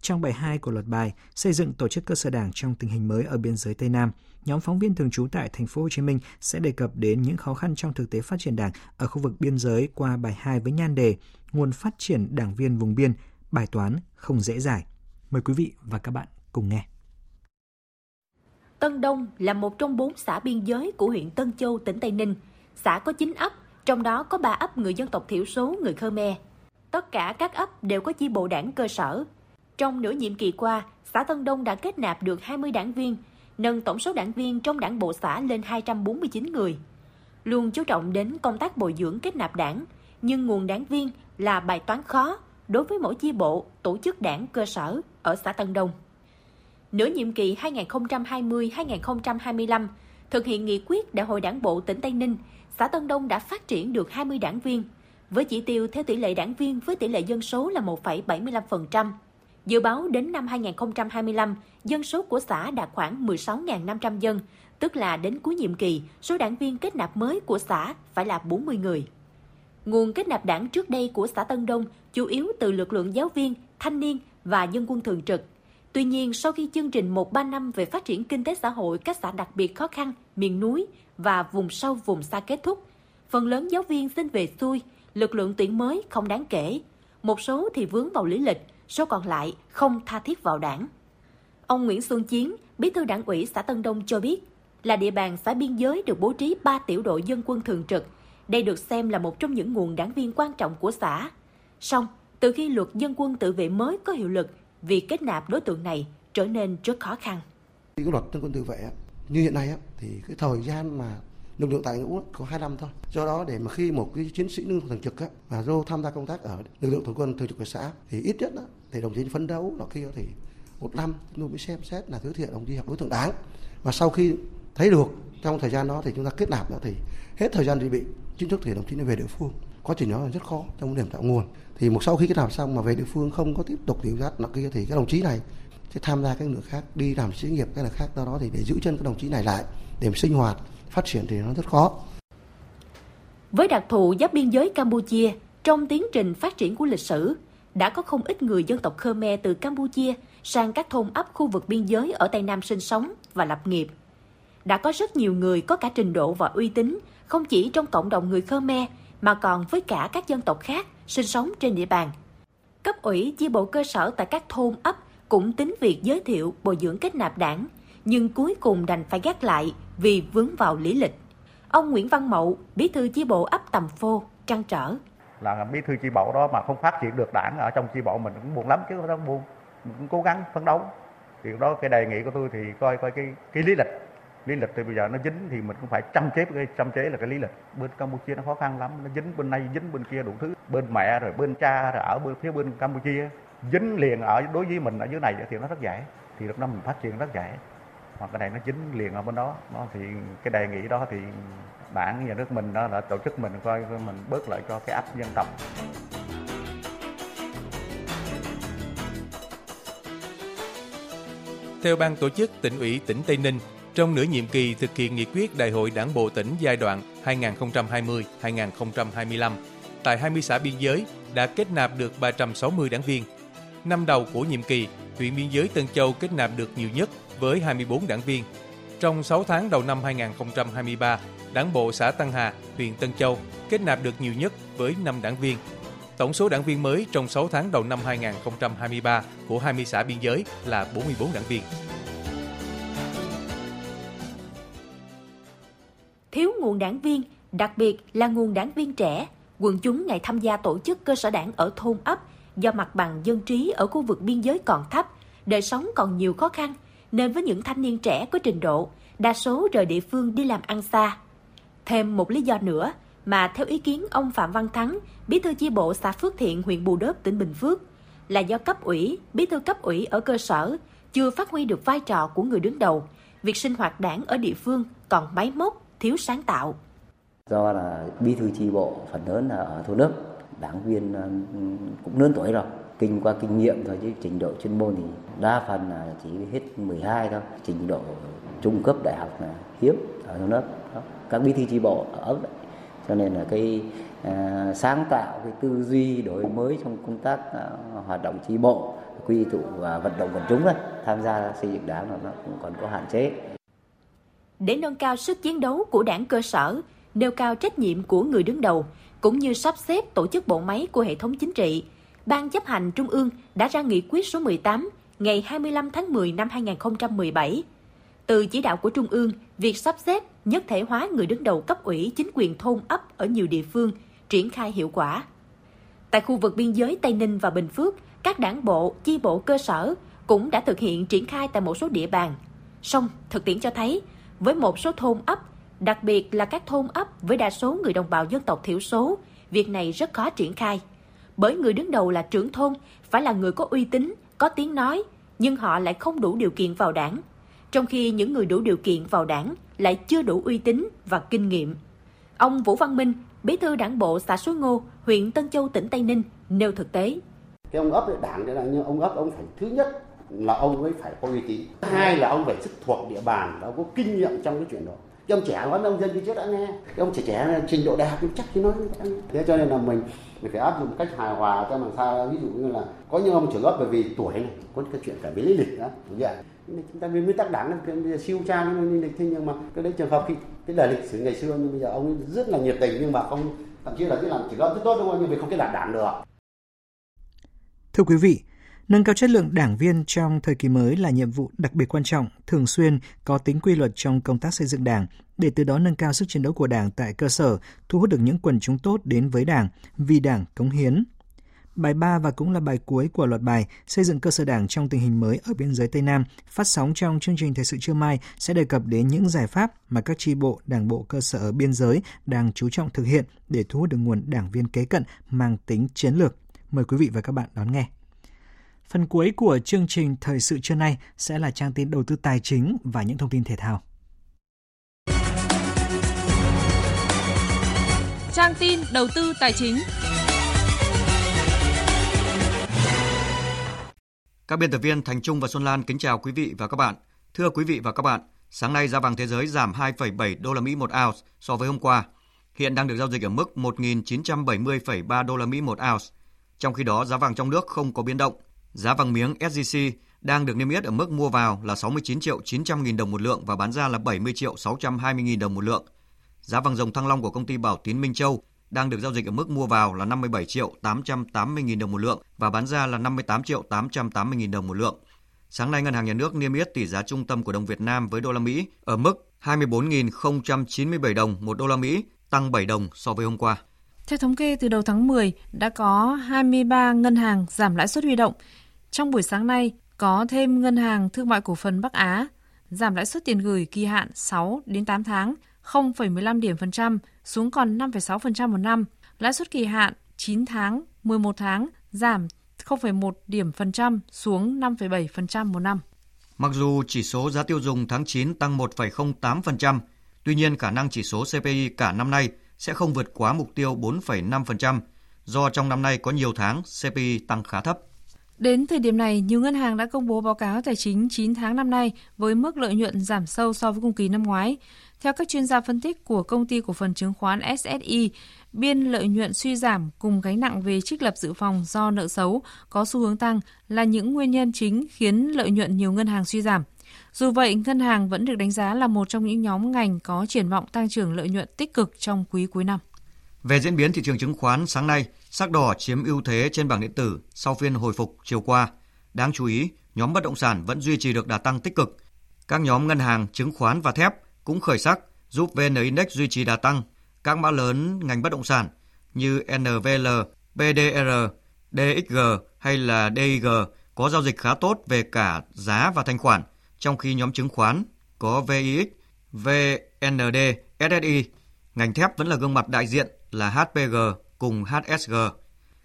S1: Trong bài 2 của luật bài xây dựng tổ chức cơ sở đảng trong tình hình mới ở biên giới Tây Nam, nhóm phóng viên thường trú tại thành phố Hồ Chí Minh sẽ đề cập đến những khó khăn trong thực tế phát triển đảng ở khu vực biên giới qua bài 2 với nhan đề Nguồn phát triển đảng viên vùng biên, bài toán không dễ giải. Mời quý vị và các bạn cùng nghe.
S30: Tân Đông là một trong bốn xã biên giới của huyện Tân Châu, tỉnh Tây Ninh. Xã có 9 ấp, trong đó có 3 ấp người dân tộc thiểu số người Khmer. Tất cả các ấp đều có chi bộ đảng cơ sở. Trong nửa nhiệm kỳ qua, xã Tân Đông đã kết nạp được 20 đảng viên, nâng tổng số đảng viên trong đảng bộ xã lên 249 người. Luôn chú trọng đến công tác bồi dưỡng kết nạp đảng, nhưng nguồn đảng viên là bài toán khó đối với mỗi chi bộ, tổ chức đảng cơ sở ở xã Tân Đông. Nửa nhiệm kỳ 2020-2025, thực hiện nghị quyết Đại hội Đảng bộ tỉnh Tây Ninh, xã Tân Đông đã phát triển được 20 đảng viên, với chỉ tiêu theo tỷ lệ đảng viên với tỷ lệ dân số là 1,75%. Dự báo đến năm 2025, dân số của xã đạt khoảng 16.500 dân, tức là đến cuối nhiệm kỳ, số đảng viên kết nạp mới của xã phải là 40 người. Nguồn kết nạp đảng trước đây của xã Tân Đông chủ yếu từ lực lượng giáo viên, thanh niên và dân quân thường trực. Tuy nhiên, sau khi chương trình 1-3 năm về phát triển kinh tế xã hội các xã đặc biệt khó khăn, miền núi và vùng sâu vùng xa kết thúc, phần lớn giáo viên xin về xuôi, lực lượng tuyển mới không đáng kể. Một số thì vướng vào lý lịch, số còn lại không tha thiết vào đảng. Ông Nguyễn Xuân Chiến, bí thư đảng ủy xã Tân Đông cho biết, là địa bàn xã biên giới được bố trí 3 tiểu đội dân quân thường trực. Đây được xem là một trong những nguồn đảng viên quan trọng của xã. Song, từ khi luật dân quân tự vệ mới có hiệu lực, việc kết nạp đối tượng này trở nên rất khó khăn.
S31: Cái luật dân quân tự vệ như hiện nay thì cái thời gian mà lực lượng tại ngũ có 2 năm thôi. Do đó để mà khi một cái chiến sĩ lương thường trực á, mà vô tham gia công tác ở lực lượng thường quân thường trực của xã thì ít nhất á, thì đồng chí phấn đấu nó kia thì một năm chúng tôi mới xem xét là thứ thiện đồng chí học đối tượng đáng và sau khi thấy được trong thời gian đó thì chúng ta kết nạp nữa thì hết thời gian dự bị chính thức thì đồng chí về địa phương. Quá trình đó là rất khó trong điểm tạo nguồn. Thì một sau khi kết nạp xong mà về địa phương không có tiếp tục điều dắt nọ kia thì các đồng chí này sẽ tham gia các nước khác đi làm sự nghiệp cái là khác. Do đó thì để giữ chân các đồng chí này lại để sinh hoạt phát triển thì nó rất khó.
S30: Với đặc thù giáp biên giới Campuchia trong tiến trình phát triển của lịch sử đã có không ít người dân tộc Khmer từ Campuchia sang các thôn ấp khu vực biên giới ở Tây Nam sinh sống và lập nghiệp. Đã có rất nhiều người có cả trình độ và uy tín, không chỉ trong cộng đồng người Khmer mà còn với cả các dân tộc khác sinh sống trên địa bàn. Cấp ủy chi bộ cơ sở tại các thôn ấp cũng tính việc giới thiệu bồi dưỡng kết nạp đảng, nhưng cuối cùng đành phải gác lại vì vướng vào lý lịch. Ông Nguyễn Văn Mậu, bí thư chi bộ ấp Tầm Phô, trăn trở.
S25: Là bí thư chi bộ đó mà không phát triển được đảng ở trong chi bộ mình cũng buồn lắm chứ không buồn. Mình cũng cố gắng phấn đấu. Thì đó cái đề nghị của tôi thì coi coi cái cái lý lịch lý lịch thì bây giờ nó dính thì mình cũng phải chăm chế cái chăm chế là cái lý lịch. Bên campuchia nó khó khăn lắm nó dính bên này dính bên kia đủ thứ. Bên mẹ rồi bên cha rồi ở bên phía bên campuchia. Dính liền ở đối với mình ở dưới này thì nó rất dễ. Thì lúc đó mình phát triển rất dễ. Hoặc cái này nó dính liền ở bên đó. Nó thì cái đề nghị đó thì đảng nhà nước mình đó là tổ chức mình coi mình bớt lại cho cái áp dân tộc.
S32: Theo ban tổ chức tỉnh ủy tỉnh Tây Ninh, trong nửa nhiệm kỳ thực hiện nghị quyết Đại hội Đảng bộ tỉnh giai đoạn 2020-2025, tại 20 xã biên giới đã kết nạp được 360 đảng viên. Năm đầu của nhiệm kỳ, huyện biên giới Tân Châu kết nạp được nhiều nhất với 24 đảng viên. Trong 6 tháng đầu năm 2023, Đảng bộ xã Tân Hà, huyện Tân Châu kết nạp được nhiều nhất với 5 đảng viên. Tổng số đảng viên mới trong 6 tháng đầu năm 2023 của 20 xã biên giới là 44 đảng viên.
S30: Thiếu nguồn đảng viên, đặc biệt là nguồn đảng viên trẻ, quần chúng ngày tham gia tổ chức cơ sở đảng ở thôn ấp do mặt bằng dân trí ở khu vực biên giới còn thấp, đời sống còn nhiều khó khăn, nên với những thanh niên trẻ có trình độ, đa số rời địa phương đi làm ăn xa. Thêm một lý do nữa mà theo ý kiến ông Phạm Văn Thắng, bí thư chi bộ xã Phước Thiện, huyện Bù Đốp, tỉnh Bình Phước, là do cấp ủy, bí thư cấp ủy ở cơ sở chưa phát huy được vai trò của người đứng đầu. Việc sinh hoạt đảng ở địa phương còn máy móc, thiếu sáng tạo.
S33: Do là bí thư chi bộ phần lớn là ở thôn nước, đảng viên ờ, cũng lớn tuổi rồi, kinh qua kinh nghiệm thôi chứ trình độ chuyên môn thì đa phần là chỉ hết 12 thôi, trình độ trung cấp đại học là hiếm ở thôn nước. Đó. Các bí thư chi bộ ở cho nên là cái à, sáng tạo cái tư duy đổi mới trong công tác à, hoạt động chi bộ quy tụ và vận động quần chúng ấy, tham gia xây dựng đảng là nó cũng còn có hạn chế
S30: để nâng cao sức chiến đấu của đảng cơ sở nêu cao trách nhiệm của người đứng đầu cũng như sắp xếp tổ chức bộ máy của hệ thống chính trị Ban chấp hành Trung ương đã ra nghị quyết số 18 ngày 25 tháng 10 năm 2017 từ chỉ đạo của Trung ương, việc sắp xếp, nhất thể hóa người đứng đầu cấp ủy chính quyền thôn ấp ở nhiều địa phương triển khai hiệu quả. Tại khu vực biên giới Tây Ninh và Bình Phước, các đảng bộ, chi bộ cơ sở cũng đã thực hiện triển khai tại một số địa bàn. Song, thực tiễn cho thấy, với một số thôn ấp, đặc biệt là các thôn ấp với đa số người đồng bào dân tộc thiểu số, việc này rất khó triển khai. Bởi người đứng đầu là trưởng thôn, phải là người có uy tín, có tiếng nói, nhưng họ lại không đủ điều kiện vào đảng, trong khi những người đủ điều kiện vào đảng lại chưa đủ uy tín và kinh nghiệm. Ông Vũ Văn Minh, bí thư đảng bộ xã Suối Ngô, huyện Tân Châu, tỉnh Tây Ninh, nêu thực tế.
S34: Cái ông ấp đảng là như ông ấp ông phải thứ nhất là ông ấy phải có uy tín. Hai là ông phải sức thuộc địa bàn và ông có kinh nghiệm trong cái chuyện đó. Cái ông trẻ nói ông dân đi trước đã nghe. Cái ông trẻ trẻ trình độ đại học chắc thì nói Thế cho nên là mình mình phải áp dụng cách hài hòa cho làm sao, ví dụ như là có những ông trưởng lớp bởi vì tuổi này, có cái chuyện cả về lý lịch đó chúng ta vì nguyên tắc đảng bây giờ siêu tra nhưng lịch thế nhưng mà cái đấy trường hợp khi cái đời lịch sử ngày xưa, nhưng bây giờ ông rất là nhiệt tình, nhưng mà không, thậm chí là cái làm trưởng lớp rất tốt, đúng không nhưng vì không cái đảng đảng được
S1: thưa quý vị Nâng cao chất lượng đảng viên trong thời kỳ mới là nhiệm vụ đặc biệt quan trọng, thường xuyên có tính quy luật trong công tác xây dựng đảng, để từ đó nâng cao sức chiến đấu của đảng tại cơ sở, thu hút được những quần chúng tốt đến với đảng, vì đảng cống hiến, Bài 3 và cũng là bài cuối của loạt bài Xây dựng cơ sở đảng trong tình hình mới ở biên giới Tây Nam phát sóng trong chương trình Thời sự trưa mai sẽ đề cập đến những giải pháp mà các tri bộ, đảng bộ cơ sở ở biên giới đang chú trọng thực hiện để thu hút được nguồn đảng viên kế cận mang tính chiến lược. Mời quý vị và các bạn đón nghe. Phần cuối của chương trình Thời sự trưa nay sẽ là trang tin đầu tư tài chính và những thông tin thể thao.
S35: Trang tin đầu tư tài chính
S36: Các biên tập viên Thành Trung và Xuân Lan kính chào quý vị và các bạn. Thưa quý vị và các bạn, sáng nay giá vàng thế giới giảm 2,7 đô la Mỹ một ounce so với hôm qua. Hiện đang được giao dịch ở mức 1.970,3 đô la Mỹ một ounce. Trong khi đó, giá vàng trong nước không có biến động. Giá vàng miếng SJC đang được niêm yết ở mức mua vào là 69 triệu 900 nghìn đồng một lượng và bán ra là 70 triệu 620 nghìn đồng một lượng. Giá vàng dòng thăng long của công ty Bảo Tín Minh Châu đang được giao dịch ở mức mua vào là 57 triệu 880 nghìn đồng một lượng và bán ra là 58 triệu 880 nghìn đồng một lượng. Sáng nay, Ngân hàng Nhà nước niêm yết tỷ giá trung tâm của đồng Việt Nam với đô la Mỹ ở mức 24.097 đồng một đô la Mỹ, tăng 7 đồng so với hôm qua.
S9: Theo thống kê từ đầu tháng 10, đã có 23 ngân hàng giảm lãi suất huy động. Trong buổi sáng nay, có thêm Ngân hàng Thương mại Cổ phần Bắc Á
S37: giảm lãi suất tiền gửi kỳ hạn 6 đến 8 tháng 0,15 điểm phần trăm xuống còn 5,6% một năm, lãi suất kỳ hạn 9 tháng, 11 tháng giảm 0,1 điểm phần trăm xuống 5,7% một năm.
S36: Mặc dù chỉ số giá tiêu dùng tháng 9 tăng 1,08%, tuy nhiên khả năng chỉ số CPI cả năm nay sẽ không vượt quá mục tiêu 4,5% do trong năm nay có nhiều tháng CPI tăng khá thấp.
S37: Đến thời điểm này, nhiều ngân hàng đã công bố báo cáo tài chính 9 tháng năm nay với mức lợi nhuận giảm sâu so với cùng kỳ năm ngoái. Theo các chuyên gia phân tích của công ty cổ phần chứng khoán SSI, biên lợi nhuận suy giảm cùng gánh nặng về trích lập dự phòng do nợ xấu có xu hướng tăng là những nguyên nhân chính khiến lợi nhuận nhiều ngân hàng suy giảm. Dù vậy, ngân hàng vẫn được đánh giá là một trong những nhóm ngành có triển vọng tăng trưởng lợi nhuận tích cực trong quý cuối năm.
S36: Về diễn biến thị trường chứng khoán sáng nay, sắc đỏ chiếm ưu thế trên bảng điện tử sau phiên hồi phục chiều qua. Đáng chú ý, nhóm bất động sản vẫn duy trì được đà tăng tích cực. Các nhóm ngân hàng, chứng khoán và thép cũng khởi sắc, giúp VN Index duy trì đà tăng. Các mã lớn ngành bất động sản như NVL, BDR, DXG hay là DIG có giao dịch khá tốt về cả giá và thanh khoản, trong khi nhóm chứng khoán có VIX, VND, SSI. Ngành thép vẫn là gương mặt đại diện là HPG cùng HSG.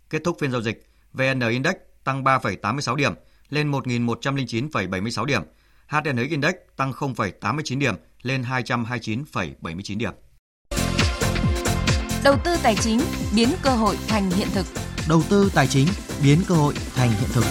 S36: Kết thúc phiên giao dịch, VN Index tăng 3,86 điểm lên 1.109,76 điểm. HNX Index tăng 0,89 điểm lên 229,79 điểm.
S38: Đầu tư tài chính biến cơ hội thành hiện thực.
S19: Đầu tư tài chính biến cơ hội thành hiện thực.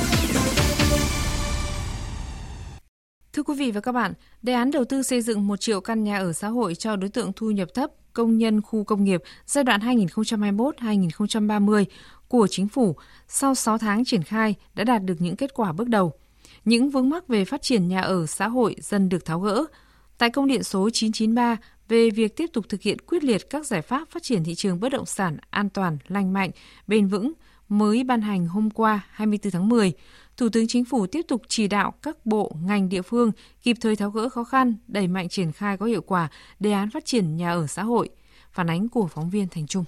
S37: Thưa quý vị và các bạn, đề án đầu tư xây dựng 1 triệu căn nhà ở xã hội cho đối tượng thu nhập thấp, công nhân khu công nghiệp giai đoạn 2021-2030 của chính phủ sau 6 tháng triển khai đã đạt được những kết quả bước đầu. Những vướng mắc về phát triển nhà ở xã hội dần được tháo gỡ. Tại công điện số 993 về việc tiếp tục thực hiện quyết liệt các giải pháp phát triển thị trường bất động sản an toàn, lành mạnh, bền vững mới ban hành hôm qua 24 tháng 10, Thủ tướng Chính phủ tiếp tục chỉ đạo các bộ, ngành địa phương kịp thời tháo gỡ khó khăn, đẩy mạnh triển khai có hiệu quả đề án phát triển nhà ở xã hội. Phản ánh của phóng viên Thành Trung.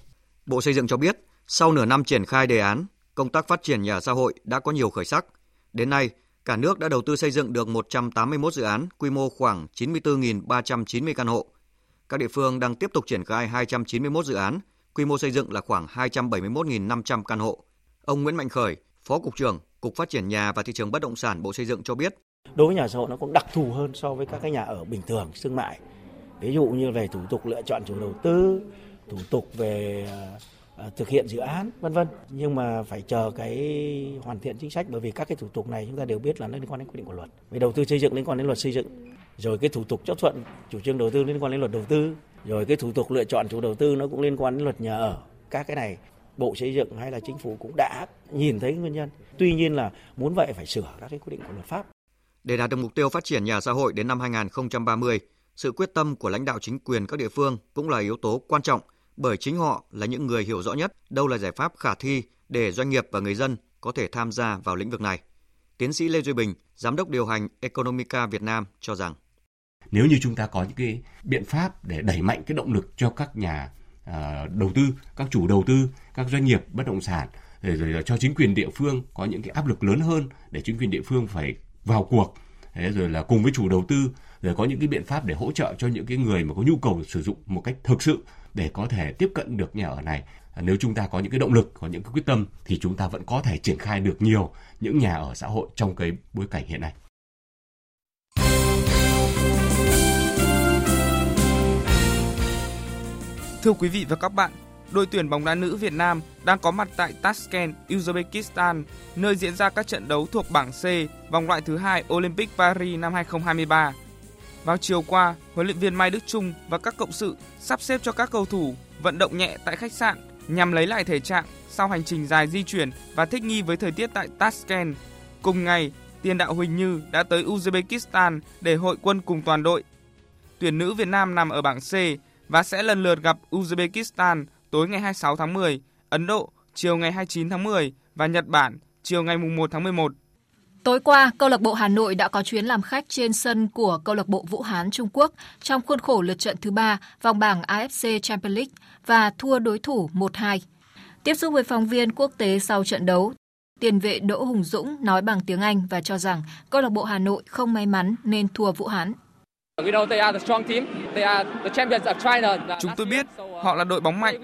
S36: Bộ Xây dựng cho biết, sau nửa năm triển khai đề án, công tác phát triển nhà xã hội đã có nhiều khởi sắc. Đến nay, cả nước đã đầu tư xây dựng được 181 dự án, quy mô khoảng 94.390 căn hộ. Các địa phương đang tiếp tục triển khai 291 dự án, quy mô xây dựng là khoảng 271.500 căn hộ. Ông Nguyễn Mạnh Khởi, Phó Cục trưởng Cục Phát triển Nhà và Thị trường Bất động sản Bộ Xây dựng cho biết.
S39: Đối với nhà xã hội nó cũng đặc thù hơn so với các cái nhà ở bình thường, thương mại. Ví dụ như về thủ tục lựa chọn chủ đầu tư, thủ tục về ờ, thực hiện dự án vân vân. Nhưng mà phải chờ cái hoàn thiện chính sách bởi vì các cái thủ tục này chúng ta đều biết là nó liên quan đến quy định của luật. Về đầu tư xây dựng liên quan đến luật xây dựng. Rồi cái thủ tục chấp thuận chủ trương đầu tư liên quan đến luật đầu tư. Rồi cái thủ tục lựa chọn chủ đầu tư nó cũng liên quan đến luật nhà ở. Các cái này bộ xây dựng hay là chính phủ cũng đã nhìn thấy nguyên nhân. Tuy nhiên là muốn vậy phải sửa các cái quy định của luật pháp.
S36: Để đạt được mục tiêu phát triển nhà xã hội đến năm 2030 sự quyết tâm của lãnh đạo chính quyền các địa phương cũng là yếu tố quan trọng bởi chính họ là những người hiểu rõ nhất đâu là giải pháp khả thi để doanh nghiệp và người dân có thể tham gia vào lĩnh vực này. Tiến sĩ Lê Duy Bình, giám đốc điều hành Economica Việt Nam cho rằng.
S31: Nếu như chúng ta có những cái biện pháp để đẩy mạnh cái động lực cho các nhà À, đầu tư, các chủ đầu tư, các doanh nghiệp bất động sản rồi, rồi cho chính quyền địa phương có những cái áp lực lớn hơn để chính quyền địa phương phải vào cuộc. Thế rồi là cùng với chủ đầu tư rồi có những cái biện pháp để hỗ trợ cho những cái người mà có nhu cầu sử dụng một cách thực sự để có thể tiếp cận được nhà ở này. Nếu chúng ta có những cái động lực có những cái quyết tâm thì chúng ta vẫn có thể triển khai được nhiều những nhà ở xã hội trong cái bối cảnh hiện nay.
S40: Thưa quý vị và các bạn, đội tuyển bóng đá nữ Việt Nam đang có mặt tại Tashkent, Uzbekistan, nơi diễn ra các trận đấu thuộc bảng C vòng loại thứ hai Olympic Paris năm 2023. Vào chiều qua, huấn luyện viên Mai Đức Trung và các cộng sự sắp xếp cho các cầu thủ vận động nhẹ tại khách sạn nhằm lấy lại thể trạng sau hành trình dài di chuyển và thích nghi với thời tiết tại Tashkent. Cùng ngày, tiền đạo Huỳnh Như đã tới Uzbekistan để hội quân cùng toàn đội. Tuyển nữ Việt Nam nằm ở bảng C và sẽ lần lượt gặp Uzbekistan tối ngày 26 tháng 10, Ấn Độ chiều ngày 29 tháng 10 và Nhật Bản chiều ngày 1 tháng 11.
S37: Tối qua, câu lạc bộ Hà Nội đã có chuyến làm khách trên sân của câu lạc bộ Vũ Hán Trung Quốc trong khuôn khổ lượt trận thứ ba vòng bảng AFC Champions League và thua đối thủ 1-2. Tiếp xúc với phóng viên quốc tế sau trận đấu, tiền vệ Đỗ Hùng Dũng nói bằng tiếng Anh và cho rằng câu lạc bộ Hà Nội không may mắn nên thua Vũ Hán.
S40: Chúng tôi biết họ là đội bóng mạnh.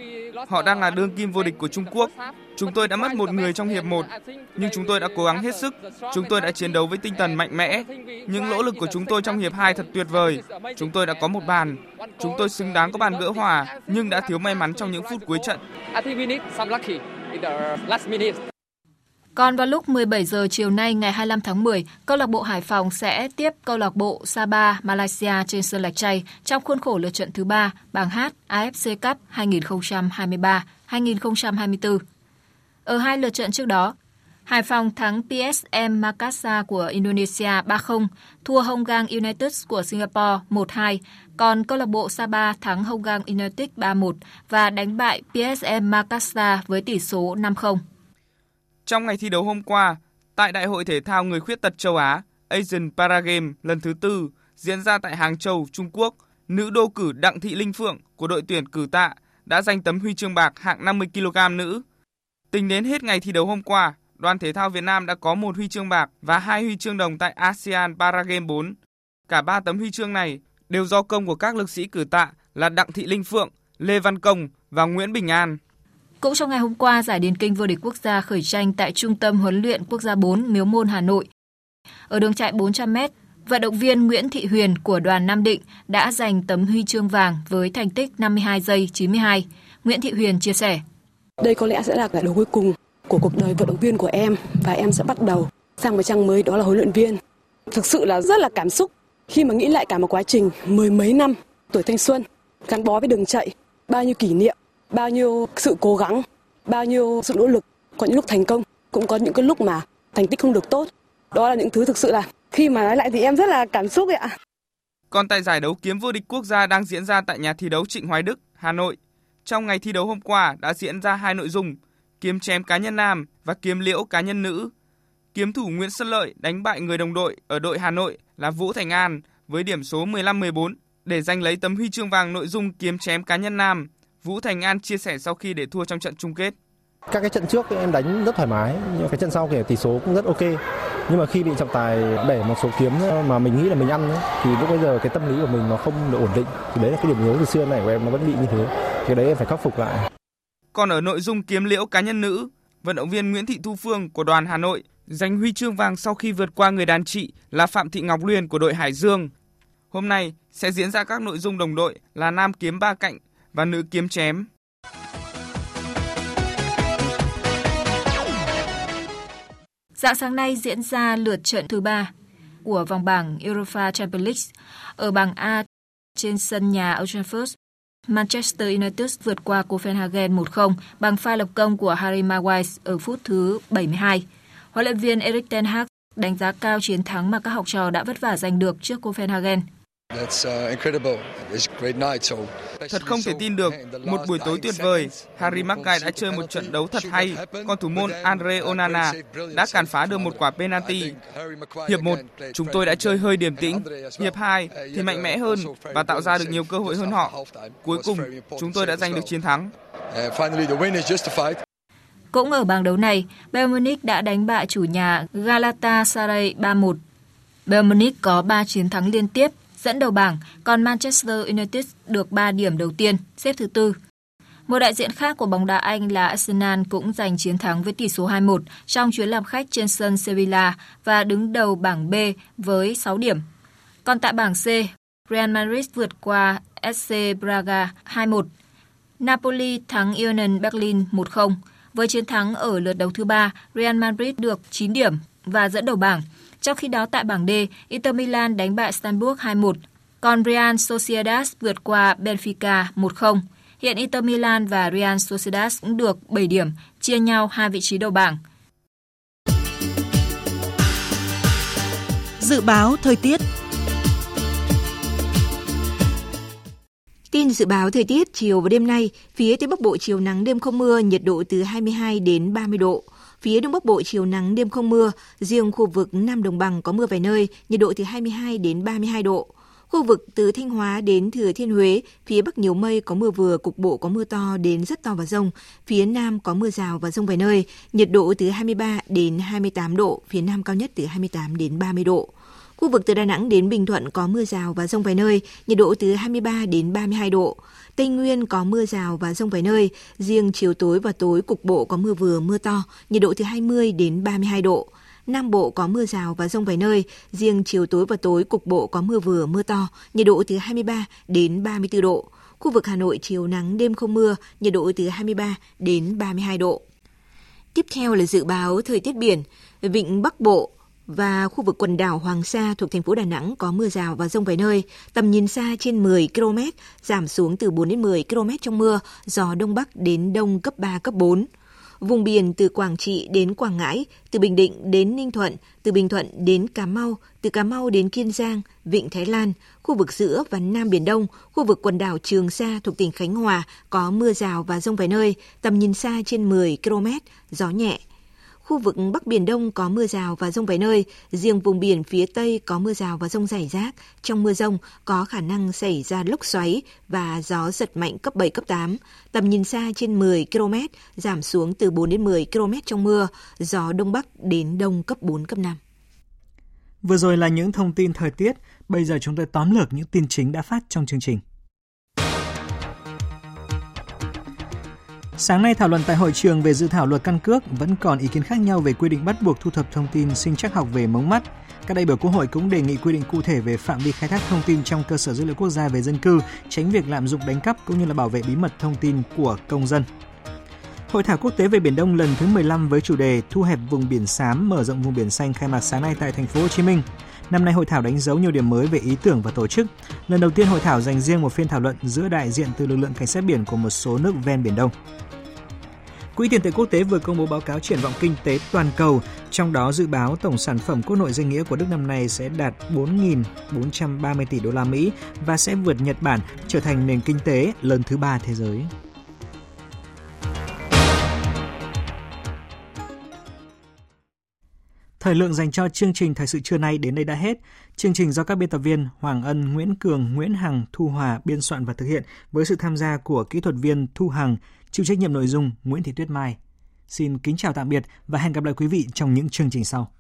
S40: Họ đang là đương kim vô địch của Trung Quốc. Chúng tôi đã mất một người trong hiệp 1, nhưng chúng tôi đã cố gắng hết sức. Chúng tôi đã chiến đấu với tinh thần mạnh mẽ. Những nỗ lực của chúng tôi trong hiệp 2 thật tuyệt vời. Chúng tôi đã có một bàn. Chúng tôi xứng đáng có bàn gỡ hòa, nhưng đã thiếu may mắn trong những phút cuối trận.
S9: Còn vào lúc 17 giờ chiều nay ngày 25 tháng 10, câu lạc bộ Hải Phòng sẽ tiếp câu lạc bộ Sabah Malaysia trên sân Lạch Tray trong khuôn khổ lượt trận thứ 3 bảng H AFC Cup 2023-2024. Ở hai lượt trận trước đó, Hải Phòng thắng PSM Makassar của Indonesia 3-0, thua Honggang United của Singapore 1-2, còn câu lạc bộ Sabah thắng Honggang United 3-1 và đánh bại PSM Makassar với tỷ số 5-0.
S40: Trong ngày thi đấu hôm qua, tại Đại hội Thể thao Người Khuyết tật châu Á Asian Paragame lần thứ tư diễn ra tại Hàng Châu, Trung Quốc, nữ đô cử Đặng Thị Linh Phượng của đội tuyển cử tạ đã giành tấm huy chương bạc hạng 50 kg nữ. Tính đến hết ngày thi đấu hôm qua, đoàn thể thao Việt Nam đã có một huy chương bạc và hai huy chương đồng tại ASEAN Paragame 4. Cả ba tấm huy chương này đều do công của các lực sĩ cử tạ là Đặng Thị Linh Phượng, Lê Văn Công và Nguyễn Bình An.
S9: Cũng trong ngày hôm qua, giải điền kinh vô địch quốc gia khởi tranh tại Trung tâm huấn luyện quốc gia 4 Miếu Môn Hà Nội. Ở đường chạy 400m, vận động viên Nguyễn Thị Huyền của đoàn Nam Định đã giành tấm huy chương vàng với thành tích 52 giây 92. Nguyễn Thị Huyền chia sẻ.
S41: Đây có lẽ sẽ là giải đấu cuối cùng của cuộc đời vận động viên của em và em sẽ bắt đầu sang một trang mới đó là huấn luyện viên. Thực sự là rất là cảm xúc khi mà nghĩ lại cả một quá trình mười mấy năm tuổi thanh xuân gắn bó với đường chạy, bao nhiêu kỷ niệm bao nhiêu sự cố gắng, bao nhiêu sự nỗ lực, có những lúc thành công, cũng có những cái lúc mà thành tích không được tốt. Đó là những thứ thực sự là khi mà nói lại thì em rất là cảm xúc ạ.
S40: Còn tại giải đấu kiếm vô địch quốc gia đang diễn ra tại nhà thi đấu Trịnh Hoài Đức, Hà Nội, trong ngày thi đấu hôm qua đã diễn ra hai nội dung, kiếm chém cá nhân nam và kiếm liễu cá nhân nữ. Kiếm thủ Nguyễn Xuân Lợi đánh bại người đồng đội ở đội Hà Nội là Vũ Thành An với điểm số 15-14 để giành lấy tấm huy chương vàng nội dung kiếm chém cá nhân nam Vũ Thành An chia sẻ sau khi để thua trong trận chung kết.
S42: Các cái trận trước em đánh rất thoải mái, nhưng cái trận sau thì tỷ số cũng rất ok. Nhưng mà khi bị trọng tài bẻ một số kiếm mà mình nghĩ là mình ăn ấy, thì lúc bây giờ cái tâm lý của mình nó không được ổn định. Thì đấy là cái điểm yếu từ xưa này của em nó vẫn bị như thế. Cái đấy em phải khắc phục lại.
S40: Còn ở nội dung kiếm liễu cá nhân nữ, vận động viên Nguyễn Thị Thu Phương của đoàn Hà Nội giành huy chương vàng sau khi vượt qua người đàn chị là Phạm Thị Ngọc Luyên của đội Hải Dương. Hôm nay sẽ diễn ra các nội dung đồng đội là nam kiếm ba cạnh và nữ kiếm chém.
S9: Dạng sáng nay diễn ra lượt trận thứ ba của vòng bảng Europa Champions League. Ở bảng A trên sân nhà Old Trafford, Manchester United vượt qua Copenhagen 1-0 bằng pha lập công của Harry Maguire ở phút thứ 72. Huấn luyện viên Erik ten Hag đánh giá cao chiến thắng mà các học trò đã vất vả giành được trước Copenhagen.
S40: Uh, thật không thể tin được, một buổi tối tuyệt vời, Harry Maguire đã chơi một trận đấu thật hay, còn thủ môn Andre Onana đã cản phá được một quả penalty. Hiệp 1, chúng tôi đã chơi hơi điềm tĩnh, hiệp 2 thì mạnh mẽ hơn và tạo ra được nhiều cơ hội hơn họ. Cuối cùng, chúng tôi đã giành được chiến thắng.
S9: Cũng ở bảng đấu này, Bayern Munich đã đánh bại chủ nhà Galatasaray 3-1. Bayern Munich có 3 chiến thắng liên tiếp dẫn đầu bảng, còn Manchester United được 3 điểm đầu tiên, xếp thứ tư. Một đại diện khác của bóng đá Anh là Arsenal cũng giành chiến thắng với tỷ số 2-1 trong chuyến làm khách trên sân Sevilla và đứng đầu bảng B với 6 điểm. Còn tại bảng C, Real Madrid vượt qua SC Braga 2-1. Napoli thắng Union Berlin 1-0. Với chiến thắng ở lượt đấu thứ ba, Real Madrid được 9 điểm và dẫn đầu bảng. Trong khi đó tại bảng D, Inter Milan đánh bại Stamburg 2-1, còn Real Sociedad vượt qua Benfica 1-0. Hiện Inter Milan và Real Sociedad cũng được 7 điểm, chia nhau hai vị trí đầu bảng.
S43: Dự báo thời tiết
S22: Tin dự báo thời tiết chiều và đêm nay, phía Tây Bắc Bộ chiều nắng đêm không mưa, nhiệt độ từ 22 đến 30 độ. Phía Đông Bắc Bộ chiều nắng đêm không mưa, riêng khu vực Nam Đồng Bằng có mưa vài nơi, nhiệt độ từ 22 đến 32 độ. Khu vực từ Thanh Hóa đến Thừa Thiên Huế, phía Bắc nhiều mây có mưa vừa, cục bộ có mưa to đến rất to và rông. Phía Nam có mưa rào và rông vài nơi, nhiệt độ từ 23 đến 28 độ, phía Nam cao nhất từ 28 đến 30 độ. Khu vực từ Đà Nẵng đến Bình Thuận có mưa rào và rông vài nơi, nhiệt độ từ 23 đến 32 độ. Tây Nguyên có mưa rào và rông vài nơi, riêng chiều tối và tối cục bộ có mưa vừa mưa to, nhiệt độ từ 20 đến 32 độ. Nam Bộ có mưa rào và rông vài nơi, riêng chiều tối và tối cục bộ có mưa vừa mưa to, nhiệt độ từ 23 đến 34 độ. Khu vực Hà Nội chiều nắng đêm không mưa, nhiệt độ từ 23 đến 32 độ. Tiếp theo là dự báo thời tiết biển. Vịnh Bắc Bộ và khu vực quần đảo Hoàng Sa thuộc thành phố Đà Nẵng có mưa rào và rông vài nơi, tầm nhìn xa trên 10 km, giảm xuống từ 4 đến 10 km trong mưa, gió đông bắc đến đông cấp 3, cấp 4. Vùng biển từ Quảng Trị đến Quảng Ngãi, từ Bình Định đến Ninh Thuận, từ Bình Thuận đến Cà Mau, từ Cà Mau đến Kiên Giang, Vịnh Thái Lan, khu vực giữa và Nam Biển Đông, khu vực quần đảo Trường Sa thuộc tỉnh Khánh Hòa có mưa rào và rông vài nơi, tầm nhìn xa trên 10 km, gió nhẹ. Khu vực Bắc Biển Đông có mưa rào và rông vài nơi, riêng vùng biển phía Tây có mưa rào và rông rải rác. Trong mưa rông có khả năng xảy ra lốc xoáy và gió giật mạnh cấp 7, cấp 8. Tầm nhìn xa trên 10 km, giảm xuống từ 4 đến 10 km trong mưa, gió Đông Bắc đến Đông cấp 4, cấp 5.
S1: Vừa rồi là những thông tin thời tiết, bây giờ chúng tôi tóm lược những tin chính đã phát trong chương trình. Sáng nay thảo luận tại hội trường về dự thảo luật căn cước vẫn còn ý kiến khác nhau về quy định bắt buộc thu thập thông tin sinh trắc học về mống mắt. Các đại biểu Quốc hội cũng đề nghị quy định cụ thể về phạm vi khai thác thông tin trong cơ sở dữ liệu quốc gia về dân cư, tránh việc lạm dụng đánh cắp cũng như là bảo vệ bí mật thông tin của công dân. Hội thảo quốc tế về Biển Đông lần thứ 15 với chủ đề Thu hẹp vùng biển xám, mở rộng vùng biển xanh khai mạc sáng nay tại thành phố Hồ Chí Minh. Năm nay hội thảo đánh dấu nhiều điểm mới về ý tưởng và tổ chức. Lần đầu tiên hội thảo dành riêng một phiên thảo luận giữa đại diện từ lực lượng cảnh sát biển của một số nước ven biển Đông. Quỹ tiền tệ quốc tế vừa công bố báo cáo triển vọng kinh tế toàn cầu, trong đó dự báo tổng sản phẩm quốc nội danh nghĩa của Đức năm nay sẽ đạt 4.430 tỷ đô la Mỹ và sẽ vượt Nhật Bản trở thành nền kinh tế lớn thứ ba thế giới. Thời lượng dành cho chương trình thời sự trưa nay đến đây đã hết. Chương trình do các biên tập viên Hoàng Ân, Nguyễn Cường, Nguyễn Hằng, Thu Hòa biên soạn và thực hiện với sự tham gia của kỹ thuật viên Thu Hằng, chịu trách nhiệm nội dung Nguyễn Thị Tuyết Mai. Xin kính chào tạm biệt và hẹn gặp lại quý vị trong những chương trình sau.